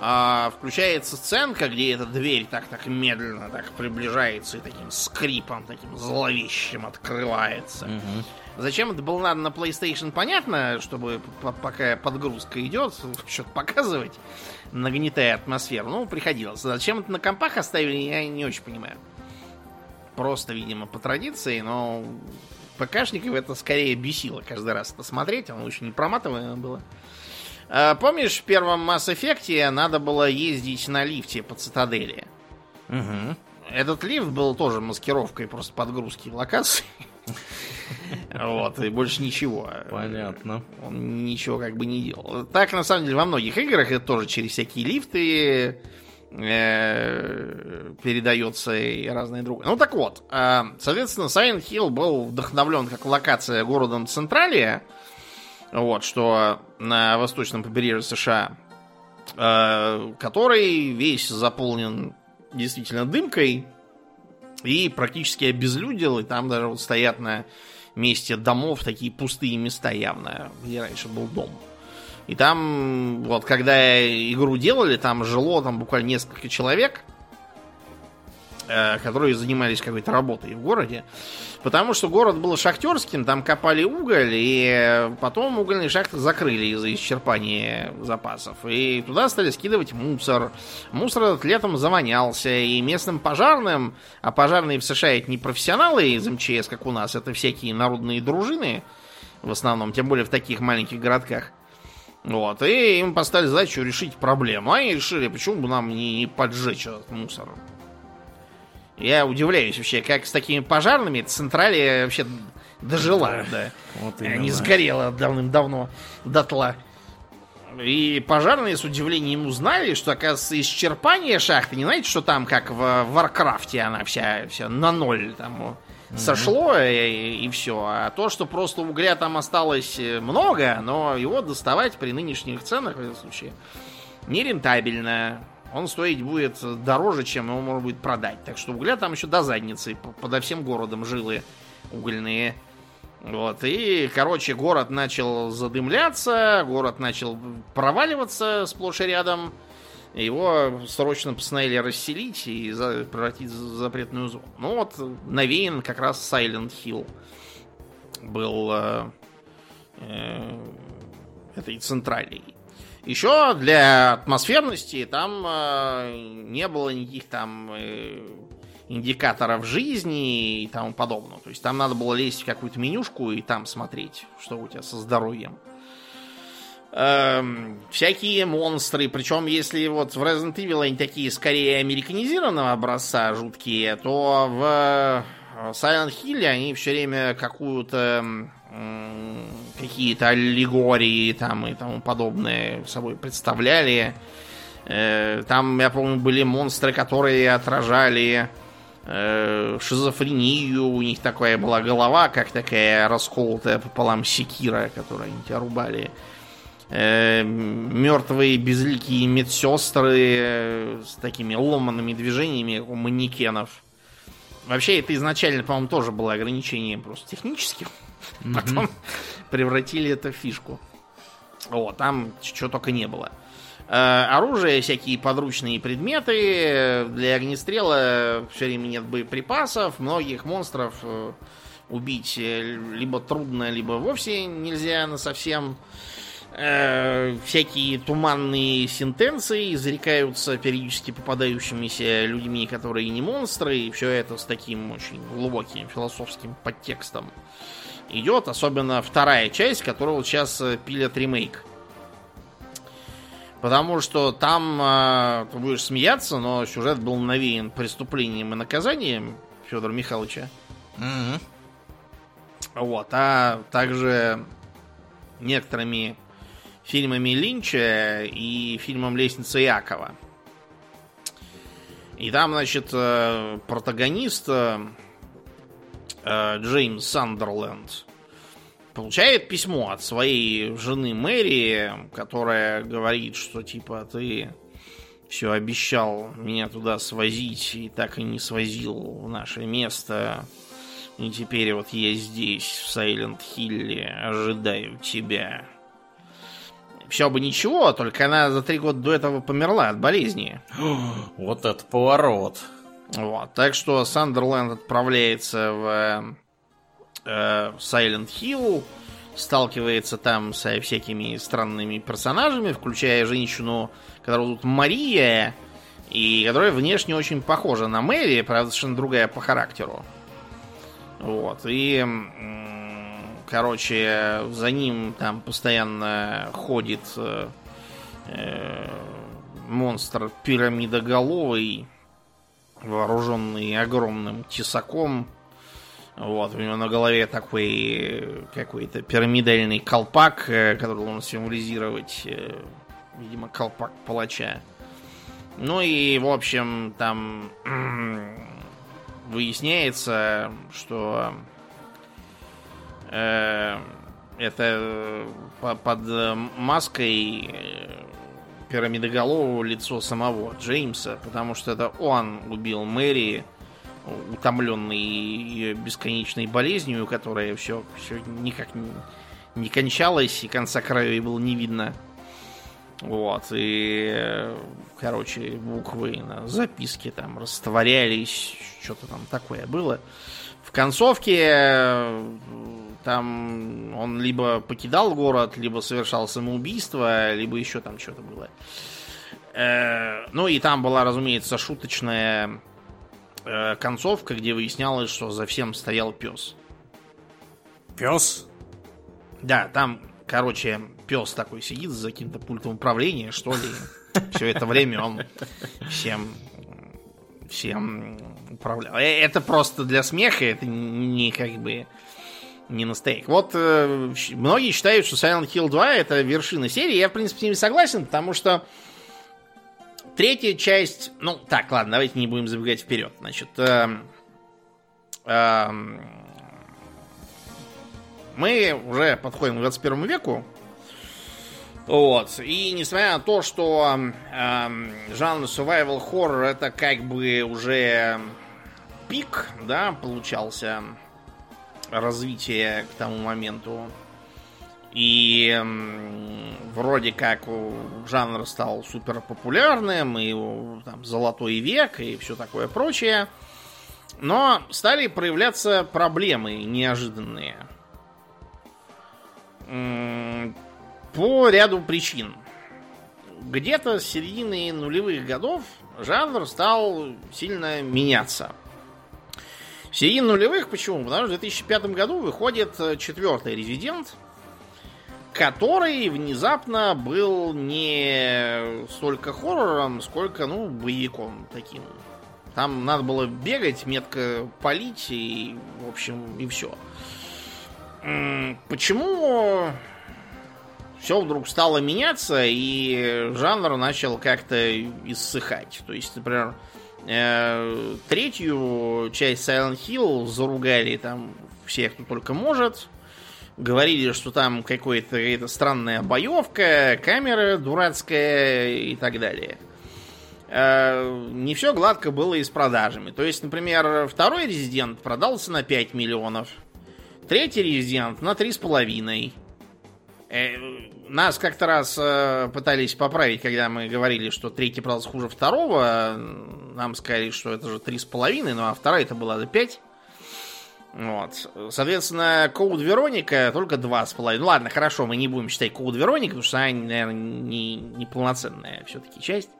Speaker 2: а, включается сценка, где эта дверь так так медленно так приближается и таким скрипом, таким зловещим открывается. Угу. Зачем это было надо на PlayStation, понятно, чтобы пока подгрузка идет, что-то показывать, нагнетая атмосферу. Ну, приходилось. Зачем это на компах оставили, я не очень понимаю. Просто, видимо, по традиции, но ПКшников это скорее бесило каждый раз это смотреть, оно очень непроматываемо было. А, помнишь, в первом Mass Effect надо было ездить на лифте по цитадели? Угу. Этот лифт был тоже маскировкой просто подгрузки локаций. Вот, и больше ничего.
Speaker 1: Понятно.
Speaker 2: Он ничего как бы не делал. Так, на самом деле, во многих играх это тоже через всякие лифты Э, передается и разные другое. Ну так вот, э, соответственно, Silent Hill был вдохновлен как локация городом Централия, вот, что на восточном побережье США, э, который весь заполнен действительно дымкой и практически обезлюдил, и там даже вот стоят на месте домов такие пустые места явно, где раньше был дом. И там, вот, когда игру делали, там жило там буквально несколько человек, которые занимались какой-то работой в городе. Потому что город был шахтерским, там копали уголь, и потом угольные шахты закрыли из-за исчерпания запасов. И туда стали скидывать мусор. Мусор этот летом завонялся, и местным пожарным, а пожарные в США это не профессионалы из МЧС, как у нас, это всякие народные дружины, в основном, тем более в таких маленьких городках, вот, и им поставили задачу решить проблему. Они решили, почему бы нам не поджечь этот мусор. Я удивляюсь вообще, как с такими пожарными Централия вообще дожила, да. Вот Не сгорела давным-давно дотла. И пожарные с удивлением узнали, что, оказывается, исчерпание шахты, не знаете, что там, как в Warcraft е, она вся, вся на ноль там сошло и, и все. А то, что просто угля там осталось э, много, но его доставать при нынешних ценах в этом случае нерентабельно. Он стоить будет дороже, чем его можно будет продать. Так что угля там еще до задницы, подо всем городом жилы угольные. Вот, и, короче, город начал задымляться, город начал проваливаться сплошь и рядом. Его срочно постановили расселить и за, превратить в запретную зону. Ну вот, навеян как раз Silent Hill был э, э, этой центральной. Еще для атмосферности там э, не было никаких там э, индикаторов жизни и тому подобного. То есть там надо было лезть в какую-то менюшку и там смотреть, что у тебя со здоровьем эм, всякие монстры. Причем, если вот в Resident Evil они такие скорее американизированного образца жуткие, то в э, Silent Hill они все время какую-то какие-то аллегории там и тому подобное собой представляли. Э, там, я помню, были монстры, которые отражали э, шизофрению. У них такая была голова, как такая расколотая пополам секира, которую они тебя рубали э, мертвые безликие медсестры с такими ломанными движениями у манекенов. Вообще, это изначально, по-моему, тоже было ограничением просто техническим. Mm-hmm. Потом превратили это в фишку. О, там чего только не было. Э, оружие, всякие подручные предметы. Для огнестрела все время нет боеприпасов. Многих монстров э, убить э, либо трудно, либо вовсе нельзя на совсем. Э, всякие туманные сентенции изрекаются периодически попадающимися людьми, которые не монстры, и все это с таким очень глубоким философским подтекстом идет, особенно вторая часть, которую вот сейчас э, пилят ремейк. Потому что там, э, ты будешь смеяться, но сюжет был навеян преступлением и наказанием Федора Михайловича. Mm-hmm. Вот, а также некоторыми фильмами Линча и фильмом «Лестница Якова». И там, значит, э, протагонист э, Джеймс Сандерленд получает письмо от своей жены Мэри, которая говорит, что типа ты все обещал меня туда свозить и так и не свозил в наше место. И теперь вот я здесь, в Сайленд Хилле, ожидаю тебя. Все бы ничего, только она за три года до этого померла от болезни.
Speaker 1: Вот это поворот.
Speaker 2: Вот, так что Сандерленд отправляется в э, Silent Hill, сталкивается там со всякими странными персонажами, включая женщину, которую зовут Мария, и которая внешне очень похожа на Мэри, правда, совершенно другая по характеру. Вот, и Короче, за ним там постоянно ходит э, э, монстр пирамидоголовый, вооруженный огромным тесаком. Вот, у него на голове такой какой-то пирамидальный колпак, э, который должен символизировать, э, видимо, колпак палача. Ну и, в общем, там выясняется, что Э, это э, под маской э, пирамидоголового лицо самого Джеймса, потому что это он убил Мэри, утомленный ее бесконечной болезнью, которая все, все никак не, не кончалась, и конца края было не видно. Вот, и, короче, буквы на записке там растворялись, что-то там такое было. В концовке там он либо покидал город, либо совершал самоубийство, либо еще там что-то было. Э, ну и там была, разумеется, шуточная э, концовка, где выяснялось, что за всем стоял пес.
Speaker 1: Пес?
Speaker 2: Да, там, короче, пес такой сидит за каким-то пультом управления, что ли. Все это время он всем всем управлял. Э, это просто для смеха, это не как бы не настоящих. Вот э, многие считают, что Silent Hill 2 это вершина серии. Я, в принципе, с ними согласен, потому что третья часть... Ну, так, ладно, давайте не будем забегать вперед. Значит, э, э, мы уже подходим к 21 веку. Вот. И несмотря на то, что э, жанр survival horror это как бы уже пик, да, получался развития к тому моменту. И вроде как жанр стал супер популярным, и там золотой век, и все такое прочее. Но стали проявляться проблемы неожиданные. По ряду причин. Где-то с середины нулевых годов жанр стал сильно меняться. В середине нулевых почему? Потому что в 2005 году выходит э, четвертый резидент, который внезапно был не столько хоррором, сколько, ну, боевиком таким. Там надо было бегать, метко палить и, в общем, и все. Почему все вдруг стало меняться, и жанр начал как-то иссыхать? То есть, например, третью часть Silent Hill заругали там всех, кто только может. Говорили, что там какая-то какая странная боевка, камера дурацкая и так далее. Э, не все гладко было и с продажами. То есть, например, второй резидент продался на 5 миллионов – Третий резидент на три с половиной. Э, нас как-то раз э, пытались поправить, когда мы говорили, что третий продался хуже второго. Нам сказали, что это же три с половиной, ну а вторая это была до пять. Вот. Соответственно, Code Вероника только два с половиной. Ну ладно, хорошо, мы не будем считать Code Вероника, потому что она, наверное, не, не полноценная все-таки часть.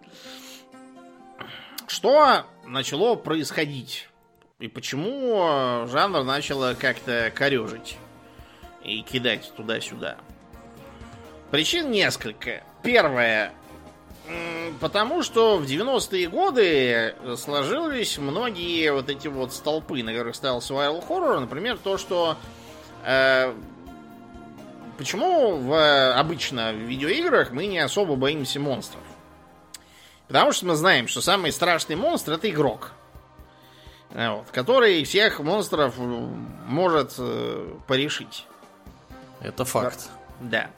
Speaker 2: Что начало происходить и почему э, жанр начало как-то корежить и кидать туда-сюда? Причин несколько. Первое. Потому что в 90-е годы сложились многие вот эти вот столпы, на которых стоял survival horror. Например, то, что... Э, почему в, обычно в видеоиграх мы не особо боимся монстров? Потому что мы знаем, что самый страшный монстр это игрок. Вот, который всех монстров может э, порешить.
Speaker 1: Это факт.
Speaker 2: Да.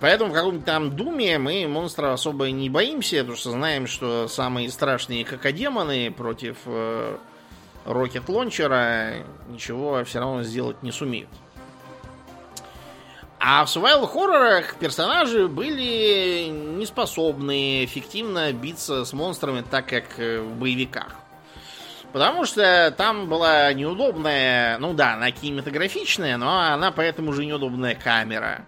Speaker 2: Поэтому в каком-нибудь там Думе мы монстров особо не боимся, потому что знаем, что самые страшные какодемоны против э, Рокет Лончера ничего все равно сделать не сумеют. А в survival хоррорах персонажи были не способны эффективно биться с монстрами так, как э, в боевиках. Потому что там была неудобная, ну да, она кинематографичная, но она поэтому же неудобная камера.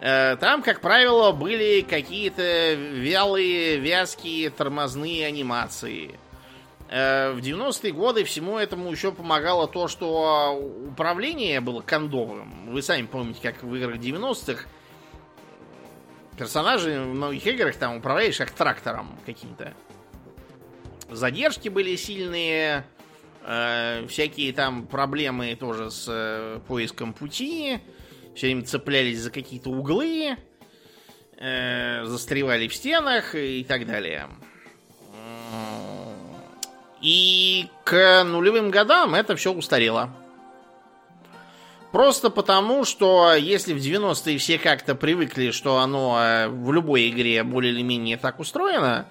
Speaker 2: Э, там, как правило, были какие-то вялые, вязкие, тормозные анимации. Э, в 90-е годы всему этому еще помогало то, что управление было кондовым. Вы сами помните, как в играх 90-х персонажи в многих играх там управляешь как трактором каким-то. Задержки были сильные, э, всякие там проблемы тоже с э, поиском пути, все время цеплялись за какие-то углы, э, застревали в стенах и так далее. И к нулевым годам это все устарело. Просто потому, что если в 90-е все как-то привыкли, что оно э, в любой игре более или менее так устроено,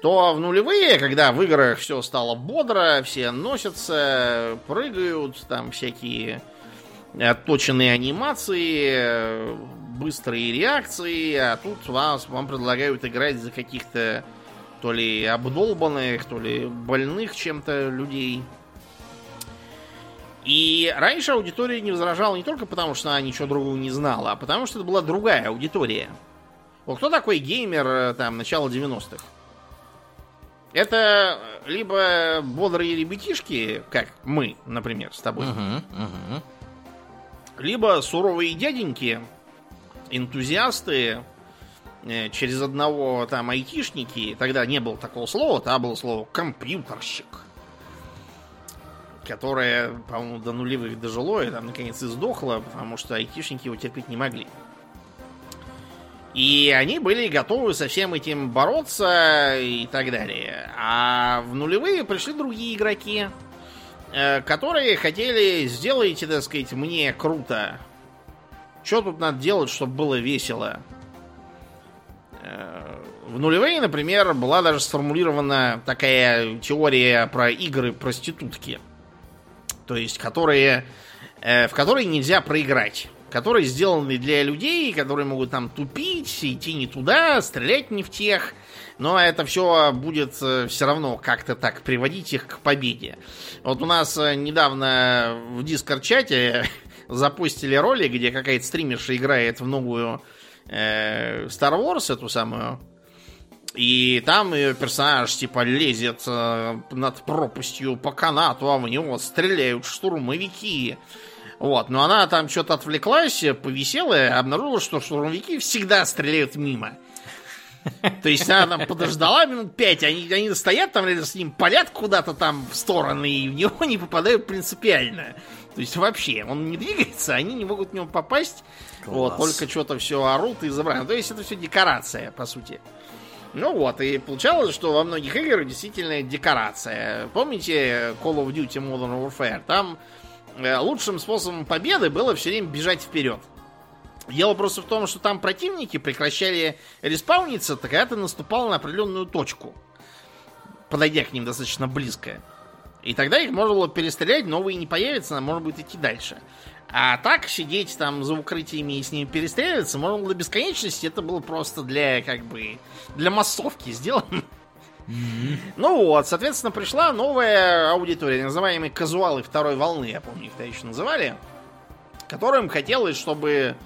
Speaker 2: то в нулевые, когда в играх все стало бодро, все носятся, прыгают, там всякие отточенные анимации, быстрые реакции, а тут вас, вам предлагают играть за каких-то то ли обдолбанных, то ли больных чем-то людей. И раньше аудитория не возражала не только потому, что она ничего другого не знала, а потому что это была другая аудитория. Вот кто такой геймер э, там начала 90-х? Это либо бодрые ребятишки, как мы, например, с тобой, uh-huh, uh-huh. Либо суровые дяденьки, энтузиасты, Э, через одного там айтишники, тогда не было такого слова, тогда было слово компьютерщик. которое, по-моему, до нулевых дожило и там наконец и сдохло, потому что айтишники его терпеть не могли. И они были готовы со всем этим бороться и так далее. А в нулевые пришли другие игроки, которые хотели сделать, так сказать, мне круто. Что тут надо делать, чтобы было весело? Э, в нулевые, например, была даже сформулирована такая теория про игры проститутки. То есть, которые, э, в которые нельзя проиграть которые сделаны для людей, которые могут там тупить, идти не туда, стрелять не в тех. Но это все будет э, все равно как-то так приводить их к победе. Вот у нас э, недавно в дискорд-чате запустили ролик, где какая-то стримерша играет в новую э, Star Wars, эту самую. И там ее персонаж типа лезет э, над пропастью по канату, а в него стреляют штурмовики. Вот, но она там что-то отвлеклась, повисела обнаружила, что штурмовики всегда стреляют мимо. То есть она там подождала минут пять, они, они стоят там рядом с ним, палят куда-то там в стороны, и в него не попадают принципиально. То есть вообще, он не двигается, они не могут в него попасть. Класс. Вот, только что-то все орут и забрали. То есть это все декорация, по сути. Ну вот, и получалось, что во многих играх действительно декорация. Помните Call of Duty Modern Warfare? Там Э, лучшим способом победы было все время бежать вперед. Дело просто в том, что там противники прекращали респауниться, так когда ты наступал на определенную точку, подойдя к ним достаточно близко. И тогда их можно было перестрелять, новые не появятся, можно будет идти дальше. А так сидеть там за укрытиями и с ними перестреливаться можно было до бесконечности. Это было просто для, как бы, для массовки сделано. Ну вот, соответственно, пришла новая аудитория, называемые казуалы второй волны, я помню, их тогда еще называли, которым хотелось, чтобы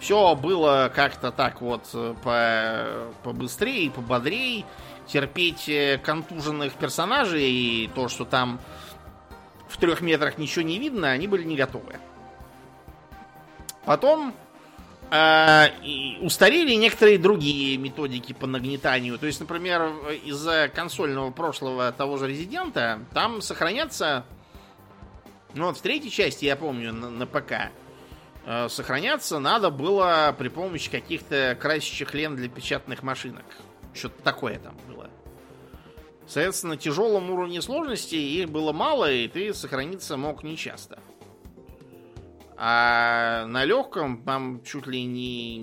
Speaker 2: все было как-то так вот э, по, побыстрее, пободрее, терпеть э, контуженных персонажей и то, что там в трех метрах ничего не видно, они были не готовы. Потом а, устарели некоторые другие методики по нагнетанию. То есть, например, из-за консольного прошлого того же Резидента там сохранятся... Ну вот в третьей части, я помню, на, на ПК э, сохраняться надо было при помощи каких-то красящих лент для печатных машинок. Что-то такое там было. Соответственно, тяжелом уровне сложности их было мало, и ты сохраниться мог нечасто. А на легком там чуть ли не,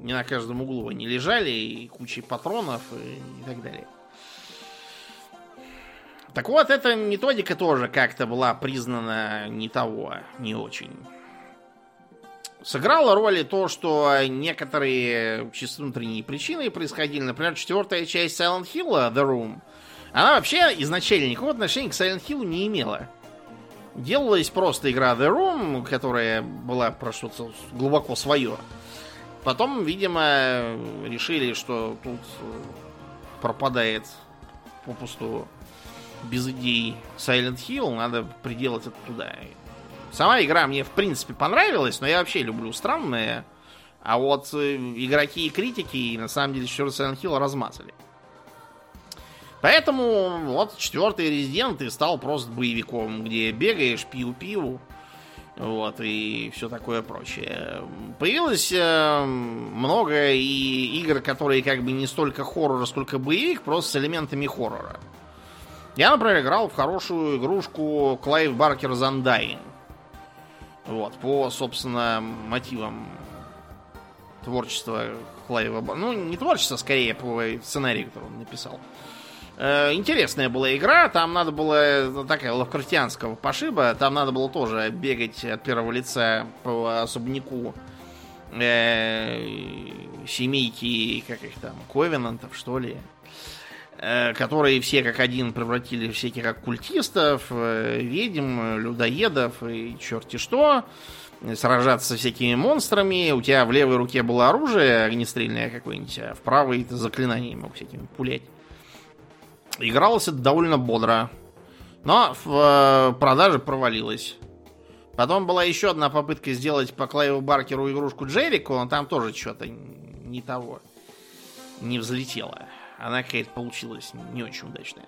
Speaker 2: не на каждом углу они лежали, и кучей патронов и, и так далее. Так вот, эта методика тоже как-то была признана не того, не очень. Сыграло роль и то, что некоторые чисто внутренние причины происходили. Например, четвертая часть Silent Hill, The Room, она вообще изначально никакого отношения к Silent Hill не имела. Делалась просто игра The Room, которая была про что-то глубоко свое. Потом, видимо, решили, что тут пропадает попусту без идей Silent Hill, надо приделать это туда. Сама игра мне, в принципе, понравилась, но я вообще люблю странные. А вот э, игроки и критики, на самом деле, еще Silent Hill размазали. Поэтому вот четвертый резидент и стал просто боевиком, где бегаешь, пиу-пиу, вот, и все такое прочее. Появилось э, много и игр, которые как бы не столько хоррор, сколько боевик, просто с элементами хоррора. Я, например, играл в хорошую игрушку Clive Barker's Undying. Вот, по, собственно, мотивам творчества Клайва Ну, не творчество, скорее, по сценарию, который он написал. Э, интересная была игра, там надо было, ну, такая лавкрафтианского пошиба, там надо было тоже бегать от первого лица по особняку э, семейки, как их там, ковенантов, что ли, которые все как один превратили всяких как культистов, э, ведьм, людоедов и черти что, сражаться со всякими монстрами, у тебя в левой руке было оружие огнестрельное какое-нибудь, а в правой ты заклинания мог всякими пулять. Игралось это довольно бодро. Но в э, продаже провалилось. Потом была еще одна попытка сделать по Клайву Баркеру игрушку Джерику, но там тоже что-то не того. Не взлетело. Она какая-то получилась не очень удачная.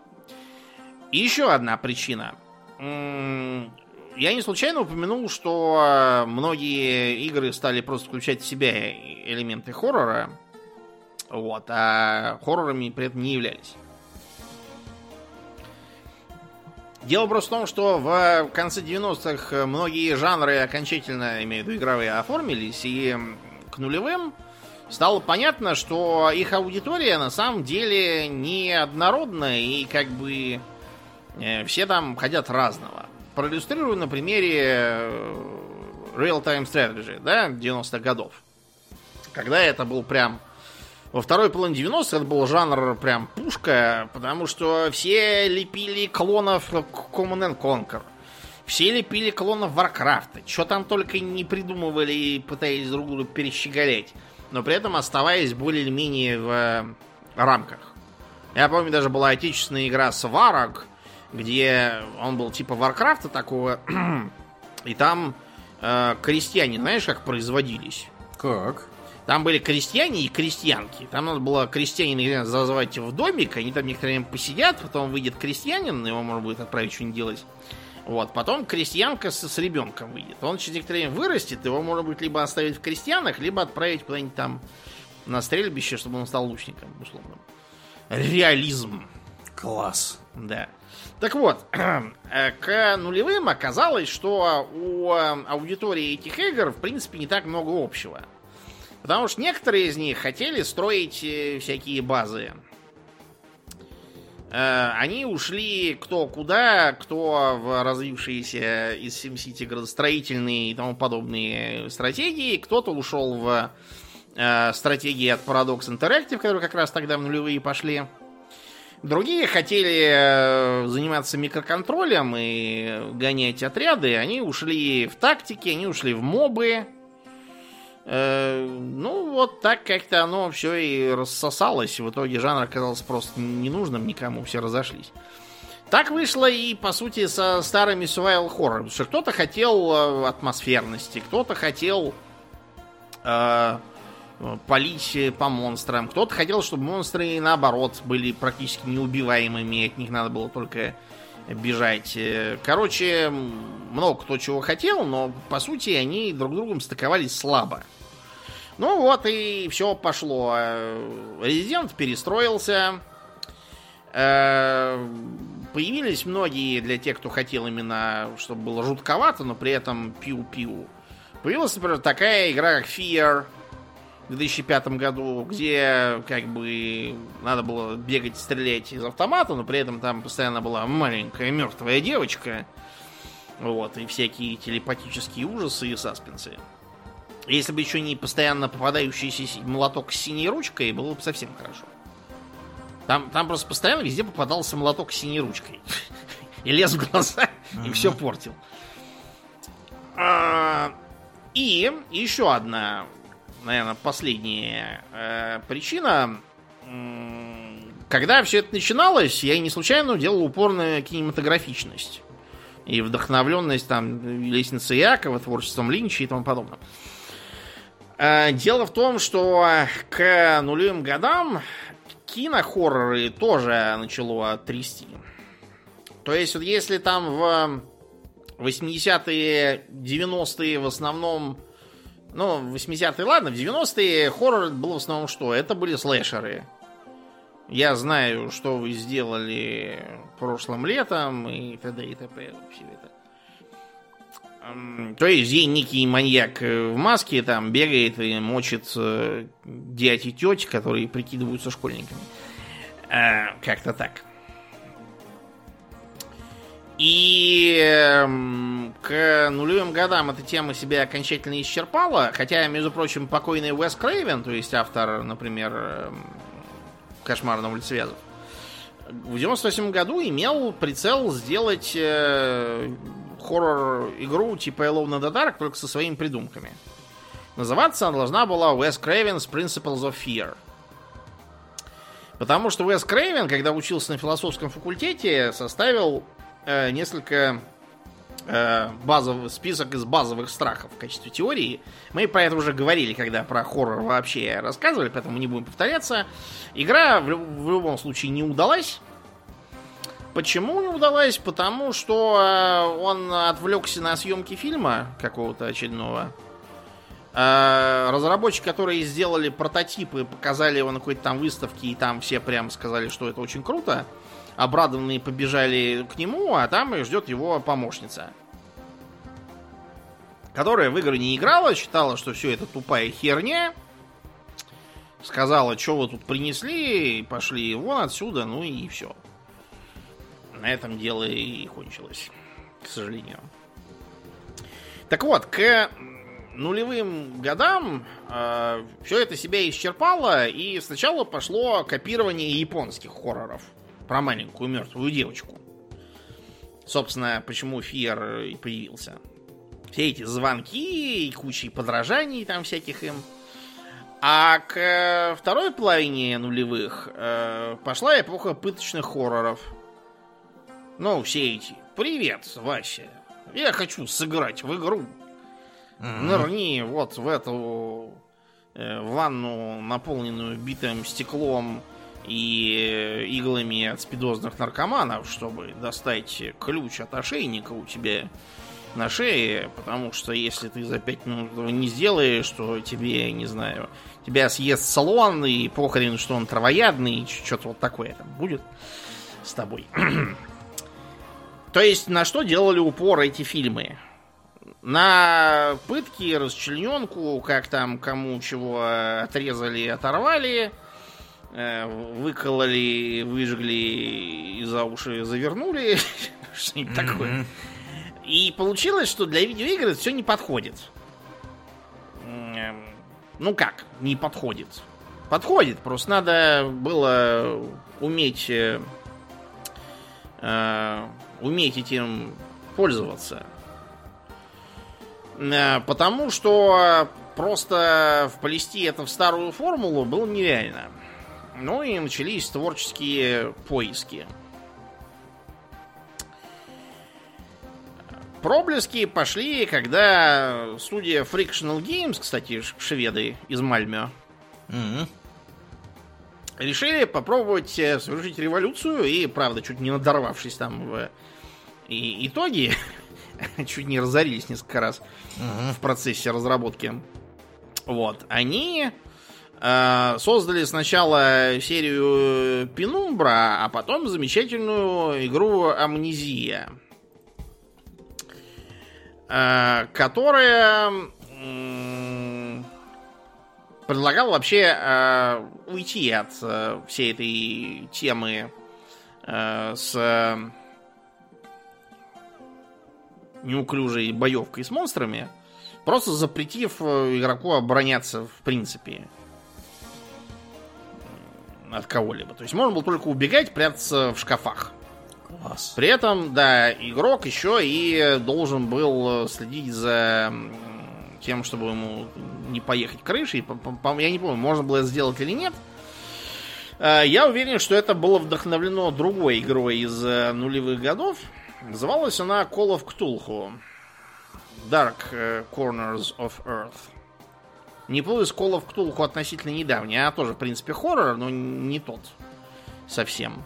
Speaker 2: И еще одна причина. я не случайно упомянул, что многие игры стали просто включать в себя элементы хоррора, вот, а хоррорами при этом не являлись. Дело просто в том, что в конце 90-х многие жанры окончательно, имею в виду игровые, оформились, и к нулевым стало понятно, что их аудитория на самом деле не однородная, и как бы э, все там хотят разного. Проиллюстрирую на примере э, Real-Time Strategy, да, 90-х годов. Когда это был прям во второй половине 90-х это был жанр прям пушка, потому что все лепили клонов Command Conquer. Все лепили клонов Варкрафта. Что там только не придумывали и пытались друг друга перещеголять. Но при этом оставаясь более или менее в э, рамках. Я помню, даже была отечественная игра Сварог, где он был типа Варкрафта такого. и там э, крестьяне, знаешь, как производились?
Speaker 1: Как?
Speaker 2: Там были крестьяне и крестьянки. Там надо было крестьянина зазывать в домик, они там некоторое время посидят, потом выйдет крестьянин, его можно будет отправить что-нибудь делать. Вот, потом крестьянка с, с ребенком выйдет. Он через некоторое время вырастет, его можно будет либо оставить в крестьянах, либо отправить куда-нибудь там на стрельбище, чтобы он стал лучником, условно. Реализм.
Speaker 1: Класс.
Speaker 2: Да. Так вот, э, к нулевым оказалось, что у э, аудитории этих игр, в принципе, не так много общего. Потому что некоторые из них хотели строить э, всякие базы. Э, они ушли кто куда, кто в развившиеся из SimCity градостроительные и тому подобные стратегии, кто-то ушел в э, стратегии от Paradox Interactive, которые как раз тогда в нулевые пошли. Другие хотели заниматься микроконтролем и гонять отряды. Они ушли в тактики, они ушли в мобы. Э, ну, вот так как-то оно все и рассосалось. В итоге жанр оказался просто ненужным никому, все разошлись. Так вышло и, по сути, со старыми survival horror. Потому что кто-то хотел э, атмосферности, кто-то хотел э, палить по монстрам, кто-то хотел, чтобы монстры, наоборот, были практически неубиваемыми, от них надо было только бежать. Э, короче, много кто чего хотел, но, по сути, они друг другом стыковались слабо. Ну вот и все пошло. Резидент перестроился. Э, появились многие для тех, кто хотел именно, чтобы было жутковато, но при этом пиу-пиу. Появилась, например, такая игра, как Fear 2005 году, где как бы надо было бегать, стрелять из автомата, но при этом там постоянно была маленькая мертвая девочка. Вот, и всякие телепатические ужасы и саспенсы. Если бы еще не постоянно попадающийся молоток с синей ручкой, было бы совсем хорошо. Там, там просто постоянно везде попадался молоток с синей ручкой. И лез в глаза, и все портил. А, и еще одна, наверное, последняя э, причина. Когда все это начиналось, я не случайно делал упор на кинематографичность. И вдохновленность там лестницы Якова, творчеством Линча и тому подобное. Э, дело в том, что к нулевым годам кинохорроры тоже начало трясти. То есть, вот если там в 80-е, 90-е в основном... Ну, 80-е, ладно, в 90-е хоррор был в основном что? Это были слэшеры. Я знаю, что вы сделали прошлым летом и т.д. и т.п. Все это. То есть ей некий маньяк э, в маске там бегает и мочит э, дядь и теть, которые прикидываются школьниками. А, как-то так. И э, к нулевым годам эта тема себя окончательно исчерпала. Хотя, между прочим, покойный Уэс Крейвен, то есть автор, например, э, «Кошмар на улице Вязов», в 98 году имел прицел сделать э, хоррор-игру типа Alone in the Dark, только со своими придумками. Называться она должна была Wes Craven's Principles of Fear. Потому что Уэс Крейвен, когда учился на философском факультете, составил э, несколько э, базовый список из базовых страхов в качестве теории. Мы про это уже говорили, когда про хоррор вообще рассказывали, поэтому не будем повторяться. Игра в, в любом случае не удалась. Почему не удалась? Потому что он отвлекся на съемки фильма какого-то очередного. Разработчики, которые сделали прототипы, показали его на какой-то там выставке, и там все прям сказали, что это очень круто. Обрадованные побежали к нему, а там и ждет его помощница. Которая в игры не играла, считала, что все это тупая херня. Сказала, что вы тут принесли, пошли вон отсюда, ну и все. На этом дело и кончилось, к сожалению. Так вот, к нулевым годам э, все это себя исчерпало, и сначала пошло копирование японских хорроров про маленькую мертвую девочку. Собственно, почему Фиер и появился. Все эти звонки и куча подражаний там всяких им. А к второй половине нулевых э, пошла эпоха пыточных хорроров. Ну, все эти. Привет, Вася. Я хочу сыграть в игру. Mm-hmm. Нырни вот в эту э, ванну, наполненную битым стеклом и иглами от спидозных наркоманов, чтобы достать ключ от ошейника у тебя на шее, потому что если ты за пять минут этого не сделаешь, то тебе, не знаю, тебя съест салон, и похрен, что он травоядный, что-то вот такое там будет с тобой. То есть, на что делали упор эти фильмы? На пытки, расчлененку, как там кому чего отрезали, оторвали, э, выкололи, выжгли и за уши завернули, что-нибудь такое. И получилось, что для видеоигр это все не подходит. Ну как, не подходит? Подходит, просто надо было уметь э, э уметь этим пользоваться. Э, потому что просто вплести это в старую формулу было нереально. Ну и начались творческие поиски. Проблески пошли, когда студия Frictional Games, кстати, шведы из Мальмё, mm-hmm. решили попробовать э, совершить революцию и, правда, чуть не надорвавшись там в и итоге, чуть не разорились несколько раз mm-hmm. в процессе разработки. Вот, они создали сначала серию Пенумбра, а потом замечательную игру Амнезия. Э, которая предлагала вообще э, уйти от э, всей этой темы с неуклюжей боевкой с монстрами, просто запретив игроку обороняться в принципе от кого-либо. То есть можно было только убегать, прятаться в шкафах. Класс. При этом, да, игрок еще и должен был следить за тем, чтобы ему не поехать крышей. Я не помню, можно было это сделать или нет. А, я уверен, что это было вдохновлено другой игрой из э, нулевых годов. Называлась она Call of Cthulhu. Dark э, Corners of Earth. Не плыл из Call of относительно недавний. Она тоже, в принципе, хоррор, но не тот совсем.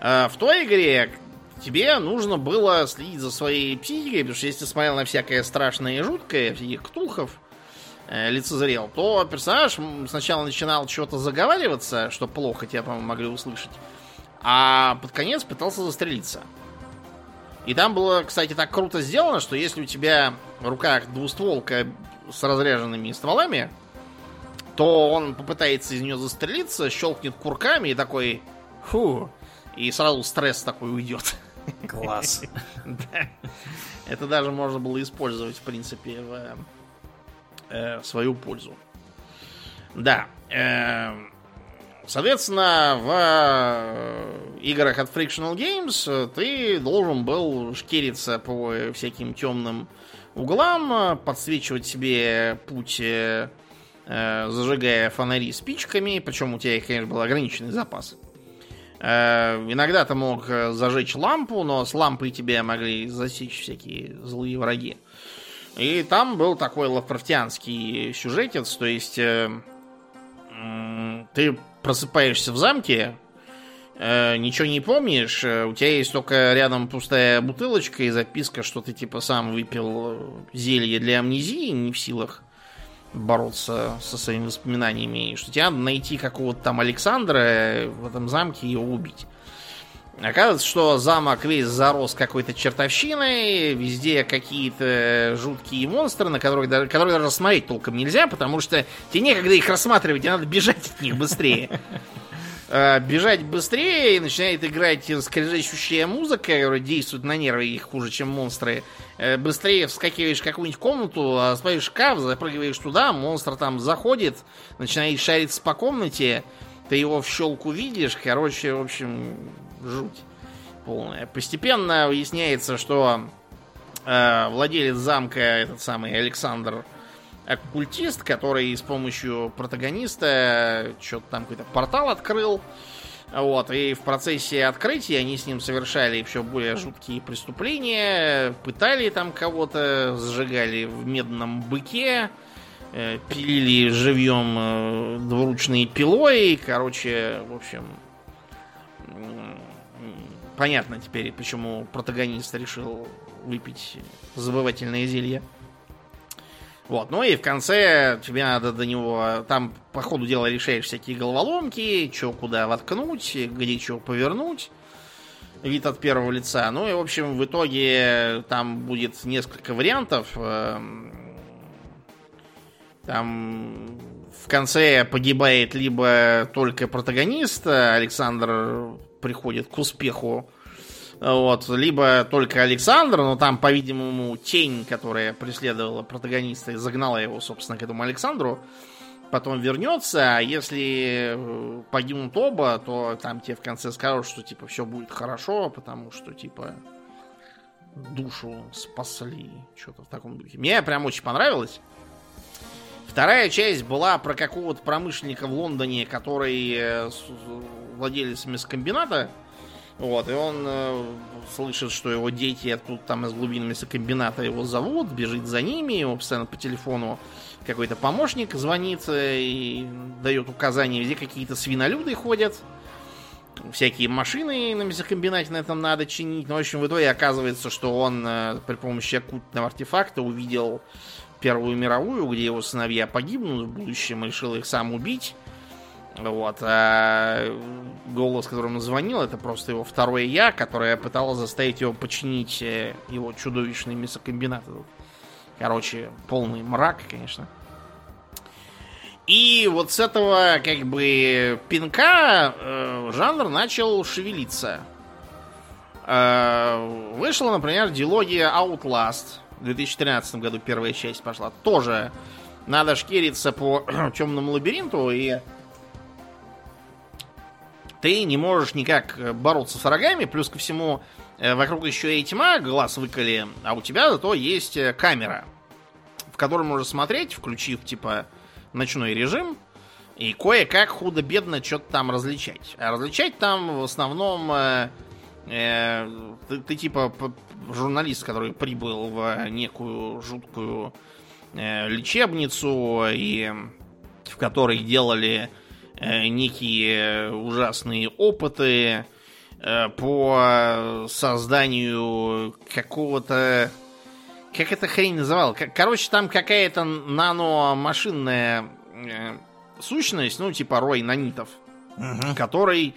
Speaker 2: А, в той игре тебе нужно было следить за своей психикой, потому что если ты смотрел на всякое страшное и жуткое, всяких ктулхов, э, лицезрел, то персонаж сначала начинал что-то заговариваться, что плохо тебя, по могли услышать, а под конец пытался застрелиться. И там было, кстати, так круто сделано, что если у тебя в руках двустволка с разряженными стволами, то он попытается из нее застрелиться, щелкнет курками и такой, фу, и сразу стресс такой уйдет.
Speaker 1: Класс.
Speaker 2: Это даже можно было использовать, в принципе, в э, свою пользу. Да. Э, соответственно, в э, играх от Frictional Games ты должен был шкериться по всяким темным углам, подсвечивать себе путь, зажигая фонари спичками, причем у тебя конечно, был ограниченный запас. Э, иногда ты мог э, зажечь лампу, но с лампой тебе могли засечь всякие злые враги. И там был такой лавкрафтианский сюжетец, то есть э, ты просыпаешься в замке, э, ничего не помнишь, э, у тебя есть только рядом пустая бутылочка и записка, что ты типа сам выпил зелье для амнезии, не в силах бороться со своими воспоминаниями, и что тебе надо найти какого-то там Александра в этом замке и его убить. Оказывается, что замок весь зарос какой-то чертовщиной, везде какие-то жуткие монстры, на которых даже, которые даже смотреть толком нельзя, потому что тебе некогда их рассматривать, тебе надо бежать от них быстрее. А, бежать быстрее, и начинает играть скрежещущая музыка, которая действует на нервы их хуже, чем монстры. Э, быстрее вскакиваешь в какую-нибудь комнату, а смотришь шкаф, запрыгиваешь туда, монстр там заходит, начинает шариться по комнате, ты его в щелку видишь, короче, в общем, жуть полная. Постепенно выясняется, что э, владелец замка, этот самый Александр, оккультист, который с помощью протагониста что-то там какой-то портал открыл. Вот, и в процессе открытия они с ним совершали все более жуткие преступления, пытали там кого-то, сжигали в медном быке, э, пилили живьем э, двуручной пилой, короче, в общем, понятно теперь, почему протагонист решил выпить забывательное зелье. Вот, ну и в конце тебе надо до него, там по ходу дела решаешь всякие головоломки, что куда воткнуть, где что повернуть, вид от первого лица. Ну и, в общем, в итоге там будет несколько вариантов. Эм, там в конце погибает либо только протагонист, Александр приходит к успеху. Вот, либо только Александр, но там, по-видимому, тень, которая преследовала протагониста и загнала его, собственно, к этому Александру, потом вернется, а если э, погибнут оба, то там тебе в конце скажут, что типа все будет хорошо, потому что типа душу спасли, что-то в таком духе. Мне прям очень понравилось. Вторая часть была про какого-то промышленника в Лондоне, который э, владелец мясокомбината. Вот, и он э, слышит, что его дети откуда там из глубин мясокомбината его зовут, бежит за ними, его постоянно по телефону какой-то помощник звонит и дает указания, где какие-то свинолюды ходят, всякие машины на мясокомбинате на этом надо чинить. Ну, в общем, в итоге оказывается, что он э, при помощи оккультного артефакта увидел Первую мировую, где его сыновья погибнут в будущем, решил их сам убить. Вот. А голос, которым он звонил, это просто его второе я, которое пыталось заставить его починить э, его чудовищный мясокомбинат. Короче, полный мрак, конечно. И вот с этого, как бы, пинка э, жанр начал шевелиться. Э, вышла, например, дилогия Outlast в 2013 году первая часть пошла. Тоже надо шкериться по темному лабиринту, и ты не можешь никак бороться с врагами, плюс ко всему э, вокруг еще и тьма, глаз выколи, а у тебя зато есть э, камера, в которой можно смотреть, включив типа ночной режим, и кое-как худо-бедно что-то там различать. А различать там в основном э, э, ты, ты типа журналист, который прибыл в некую жуткую э, лечебницу, и в которой делали э, некие ужасные опыты э, по созданию какого-то... Как эта хрень называл? Короче, там какая-то наномашинная э, сущность, ну, типа рой нанитов, угу. который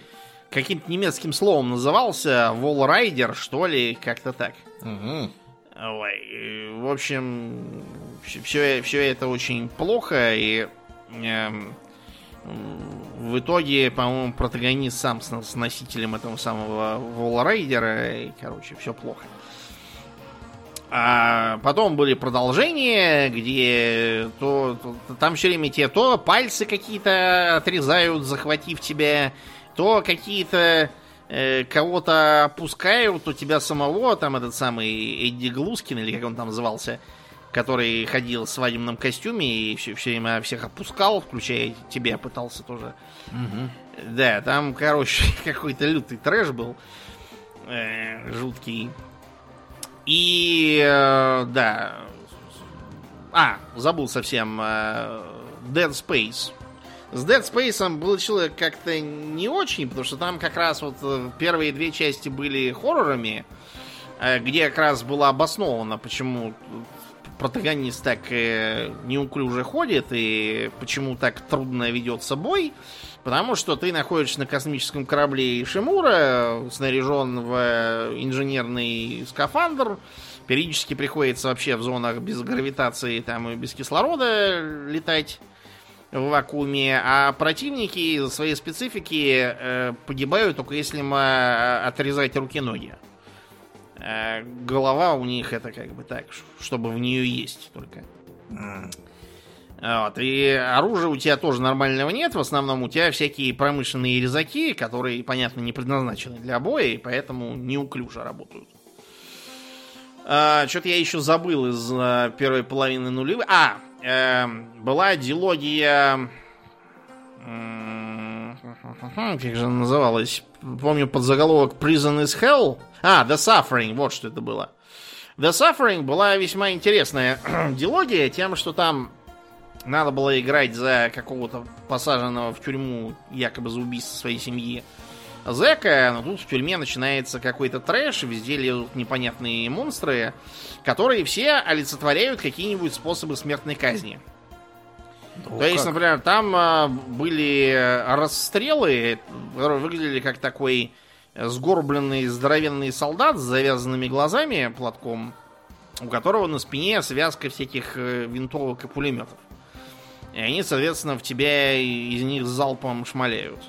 Speaker 2: каким-то немецким словом назывался, Волрайдер, что ли, как-то так. Угу. Ой, в общем, все, все это очень плохо, и э, в итоге, по-моему, протагонист сам с, носителем этого самого Волрайдера, и, короче, все плохо. А потом были продолжения, где то, то там все время те то пальцы какие-то отрезают, захватив тебя, то какие-то э, кого-то опускают, у тебя самого, там этот самый Эдди Глускин, или как он там назывался, который ходил в свадебном костюме и все, все время всех опускал, включая тебя, пытался тоже. Угу. Да, там, короче, какой-то лютый трэш был. Э, жуткий. И, э, да. А, забыл совсем. Э, Dead Space С Dead Space был человек как-то не очень, потому что там как раз вот э, первые две части были хоррорами, э, где как раз было обосновано, почему протагонист так э, неуклюже ходит и почему так трудно ведет собой. Потому что ты находишься на космическом корабле Шимура, снаряжен в инженерный скафандр. Периодически приходится вообще в зонах без гравитации там и без кислорода летать в вакууме, а противники из своей специфики э, погибают только если э, отрезать руки-ноги. Э, голова у них это как бы так, чтобы в нее есть только. Вот, и оружия у тебя тоже нормального нет. В основном у тебя всякие промышленные резаки, которые, понятно, не предназначены для боя, и поэтому неуклюже работают. А, Что-то я еще забыл из а, первой половины нулевых. А, э, была дилогия... Как же она называлась? Помню под заголовок Prison is Hell. А, The Suffering, вот что это было. The Suffering была весьма интересная дилогия тем, что там надо было играть за какого-то посаженного в тюрьму якобы за убийство своей семьи зэка, но тут в тюрьме начинается какой-то трэш, везде лезут непонятные монстры, которые все олицетворяют какие-нибудь способы смертной казни. Ну, То есть, например, там а, были расстрелы, которые выглядели как такой сгорбленный здоровенный солдат с завязанными глазами платком, у которого на спине связка всяких э, винтовок и пулеметов. И они, соответственно, в тебя из них залпом шмаляют.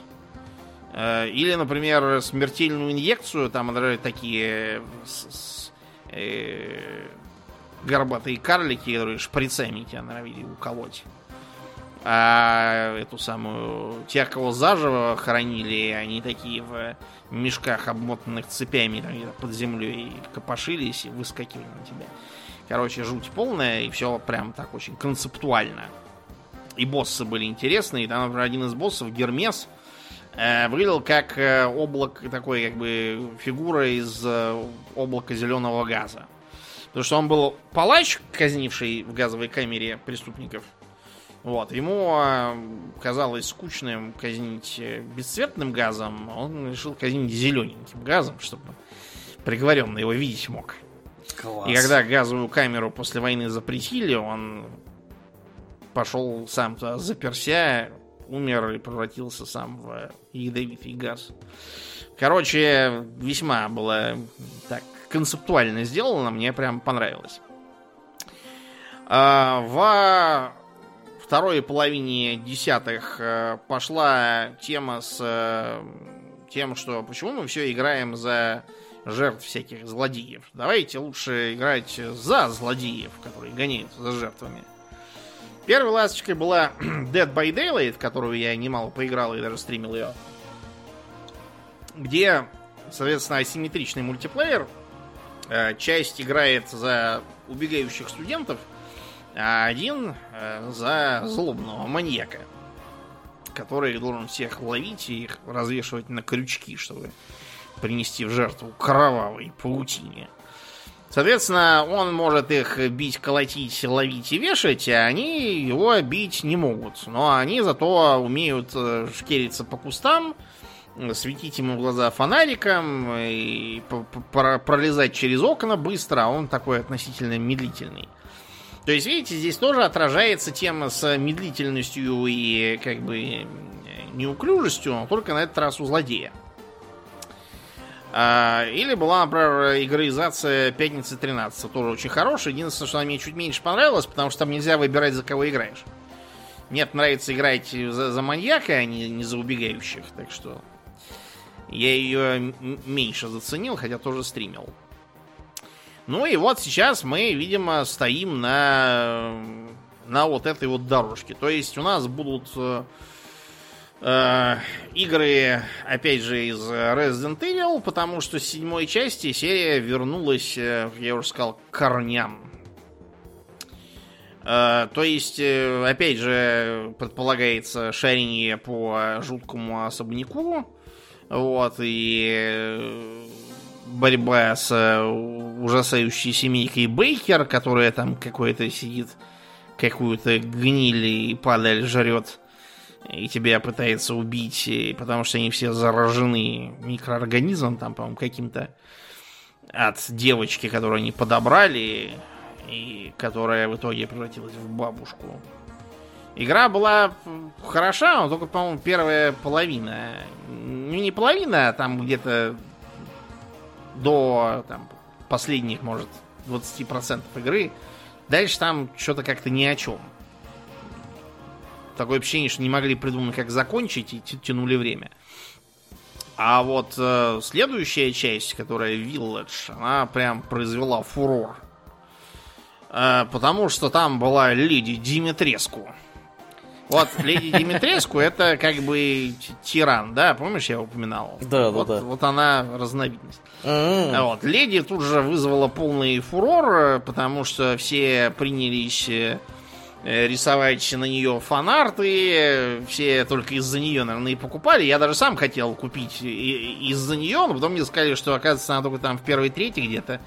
Speaker 2: Э, или, например, смертельную инъекцию, там такие с, с, э, горбатые карлики, которые шприцами тебя норовили уколоть. А эту самую... Тех, кого заживо хоронили, они такие в мешках, обмотанных цепями там, под землей копошились и выскакивали на тебя. Короче, жуть полная, и все прям так очень концептуально. И боссы были интересные. Там, например, один из боссов, Гермес, э, выглядел как э, облак, такой как бы фигура из э, облака зеленого газа. Потому что он был палач, казнивший в газовой камере преступников. Вот, ему э, казалось скучным казнить э, бесцветным газом, он решил казнить зелененьким газом, чтобы приговоренный его видеть мог. Класс. И когда газовую камеру после войны запретили, он пошел сам туда, заперся, умер и превратился сам в ядовитый газ. Короче, весьма было так концептуально сделано, мне прям понравилось. А, во второй половине десятых э, пошла тема с э, тем, что почему мы все играем за жертв всяких злодеев. Давайте лучше играть за злодеев, которые гоняются за жертвами. Первой ласточкой была Dead by Daylight, которую я немало поиграл и даже стримил ее. Где, соответственно, асимметричный мультиплеер. Э, часть играет за убегающих студентов, а один э, за злобного маньяка, который должен всех ловить и их развешивать на крючки, чтобы принести в жертву кровавой паутине. Соответственно, он может их бить, колотить, ловить и вешать, а они его бить не могут. Но они зато умеют э, шкериться по кустам, светить ему в глаза фонариком и пролезать через окна быстро, а он такой относительно медлительный. То есть, видите, здесь тоже отражается тема с медлительностью и как бы неуклюжестью, но только на этот раз у злодея. А, или была, например, игроизация Пятницы 13, тоже очень хорошая. Единственное, что она мне чуть меньше понравилась, потому что там нельзя выбирать, за кого играешь. Мне нравится играть за, за маньяка, а не, не за убегающих. Так что я ее меньше заценил, хотя тоже стримил. Ну и вот сейчас мы, видимо, стоим на, на вот этой вот дорожке. То есть у нас будут э, Э, игры, опять же, из Resident Evil, потому что с седьмой части серия вернулась, э, я уже сказал, к корням. Э, то есть, опять же, предполагается шарение по жуткому особняку. Вот, и борьба с ужасающей семейкой Бейкер, которая там какой-то сидит, какую-то гниль и падаль жрет. и тебя пытается убить, потому что они все заражены микроорганизмом, там, по-моему, каким-то от девочки, которую они подобрали, и которая в итоге превратилась в бабушку. Игра была хороша, но только, по-моему, первая половина. Ну, не половина, а там где-то до там, последних, может, 20% игры. Дальше там что-то как-то ни о чем. Такое ощущение, что не могли придумать, как закончить, и тянули время. А вот э, следующая часть, которая Village, она прям произвела фурор. Э, потому что там была леди Димитреску. Вот леди Димитреску это как бы тиран, да? Помнишь, я упоминал?
Speaker 1: Да,
Speaker 2: вот,
Speaker 1: да, да.
Speaker 2: Вот она разновидность.
Speaker 1: М-м.
Speaker 2: Вот. Леди тут же вызвала полный фурор, потому что все принялись э, рисовать на нее фанарты, все только из-за нее, наверное, и покупали. Я даже сам хотел купить из-за нее, но потом мне сказали, что, оказывается, она только там в первой трети где-то.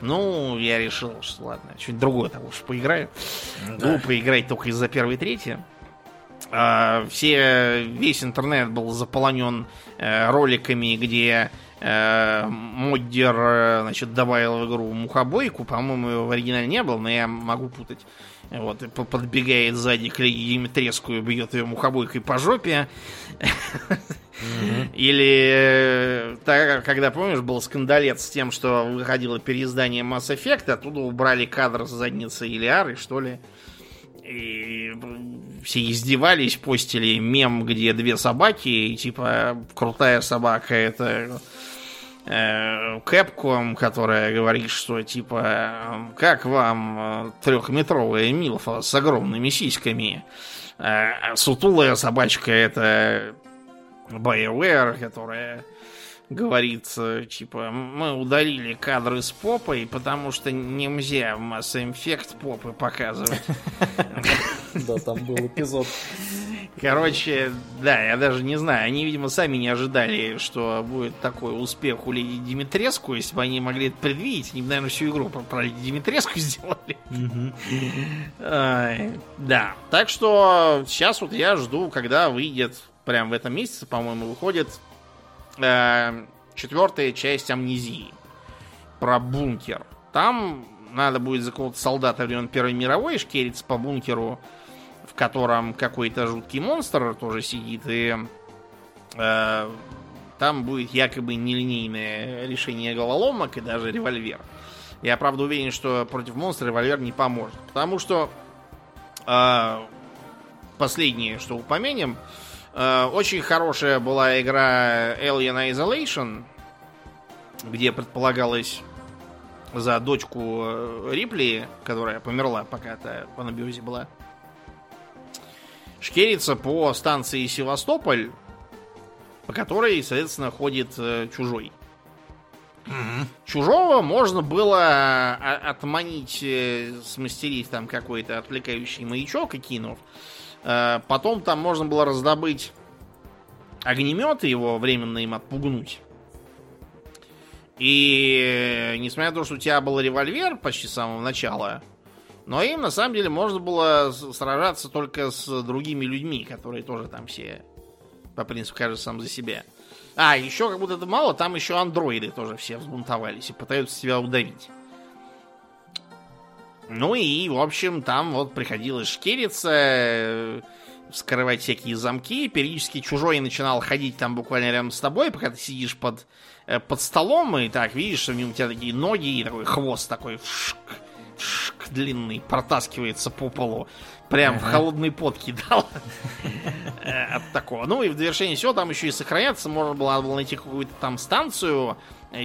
Speaker 2: Ну, я решил, что ладно, что-нибудь другое там уж поиграю.
Speaker 1: Да.
Speaker 2: Глупо играть только из-за первой трети. А, все, весь интернет был заполонен э, роликами, где э, моддер э, значит, добавил в игру мухобойку. По-моему, его в оригинале не было, но я могу путать. Вот, и подбегает сзади к Димитреску и бьет ее мухобойкой по жопе. Или э, так, когда, помнишь, был скандалец с тем, что выходило переиздание Mass Effect, оттуда убрали кадр с задницы Илиары, что ли. И все издевались, постили мем, где две собаки, и типа крутая собака это э, Кэпком, которая говорит, что типа как вам э, трехметровая милфа с огромными сиськами. Э, сутулая собачка это BioWare, которая говорит, э, типа, мы удалили кадры с попой, потому что нельзя в Mass Effect попы показывать.
Speaker 1: Да, там был эпизод.
Speaker 2: Короче, да, я даже не знаю. Они, видимо, сами не ожидали, что будет такой успех у Леди Димитреску. Если бы они могли это предвидеть, они бы, наверное, всю игру про, Леди Димитреску сделали. Да. Так что сейчас вот я жду, когда выйдет, прям в этом месяце, по-моему, выходит э, четвертая часть амнезии про бункер. Там надо будет за какого-то солдата времен Первой мировой шкериться по бункеру, в котором какой-то жуткий монстр тоже сидит, и э, там будет якобы нелинейное решение головоломок и даже револьвер. Я, правда, уверен, что против монстра револьвер не поможет. Потому что э, последнее, что упомянем, э, очень хорошая была игра Alien Isolation, где предполагалось за дочку э, Рипли, которая померла, пока-то в анабиозе была, шкерится по станции Севастополь, по которой, соответственно, ходит э, чужой. Чужого можно было отманить, э, смастерить там какой-то отвлекающий маячок и кинув. Э, Потом там можно было раздобыть огнемет и его временно им отпугнуть. И несмотря на то, что у тебя был револьвер почти с самого начала, но им на самом деле можно было сражаться только с другими людьми, которые тоже там все по принципу каждый сам за себя. А, еще как будто это мало, там еще андроиды тоже все взбунтовались и пытаются тебя удавить. Ну и, в общем, там вот приходилось шкериться, э, вскрывать всякие замки. Периодически чужой начинал ходить там буквально рядом с тобой, пока ты сидишь под, э, под столом, и так видишь, что у тебя такие ноги и такой хвост такой вшк, вшк, длинный протаскивается по полу. Прям в холодный пот кидал. Э, От такого. Ну и в довершение всего там еще и сохраняться можно было, было найти какую-то там станцию,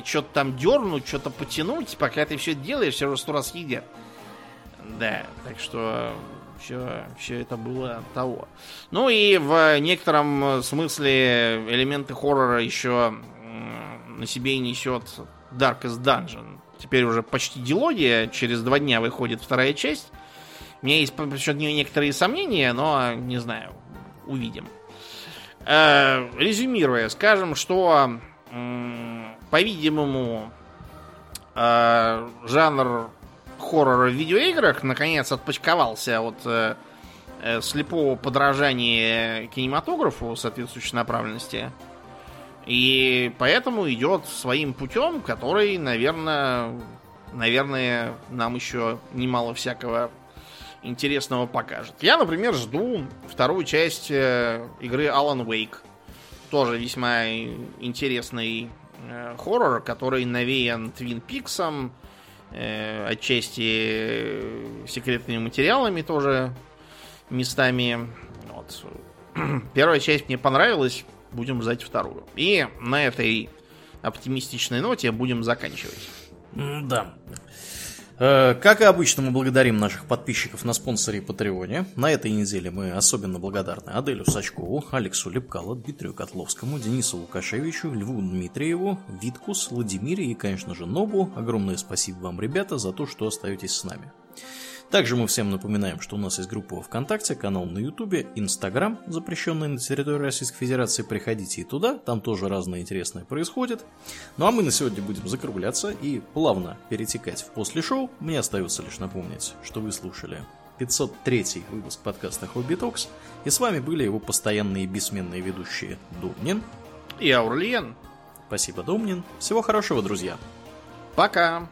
Speaker 2: что-то там дернуть, что-то потянуть. Пока ты все это делаешь, все уже сто раз едят. Да, так что все, все это было того. Ну и в некотором смысле элементы хоррора еще на себе несет Darkest Dungeon. Теперь уже почти дилогия, через два дня выходит вторая часть. У меня есть насчет нее некоторые сомнения, но не знаю, увидим. Э, резюмируя, скажем, что, по-видимому, э, жанр хоррора в видеоиграх наконец отпочковался от э, э, слепого подражания кинематографу соответствующей направленности. И поэтому идет своим путем, который, наверное, наверное, нам еще немало всякого интересного покажет. Я, например, жду вторую часть э, игры Alan Wake. Тоже весьма интересный э, хоррор, который навеян Твин Пиксом, отчасти секретными материалами тоже местами. Вот. Первая часть мне понравилась, будем ждать вторую. И на этой оптимистичной ноте будем заканчивать.
Speaker 1: Да. Э, как и обычно, мы благодарим наших подписчиков на спонсоре и Патреоне. На этой неделе мы особенно благодарны Аделю Сачкову, Алексу Лепкало, Дмитрию Котловскому, Денису Лукашевичу, Льву Дмитриеву, Виткус, Владимире и, конечно же, Нобу. Огромное спасибо вам, ребята, за то, что остаетесь с нами. Также мы всем напоминаем, что у нас есть группа ВКонтакте, канал на Ютубе, Инстаграм, запрещенный на территории Российской Федерации. Приходите и туда, там тоже разное интересное происходит. Ну а мы на сегодня будем закругляться и плавно перетекать в после шоу. Мне остается лишь напомнить, что вы слушали 503 выпуск подкаста Хобби Токс, и с вами были его постоянные бессменные ведущие Думнин
Speaker 2: и Аурлиен.
Speaker 1: Спасибо, Думнин. Всего хорошего, друзья.
Speaker 2: Пока.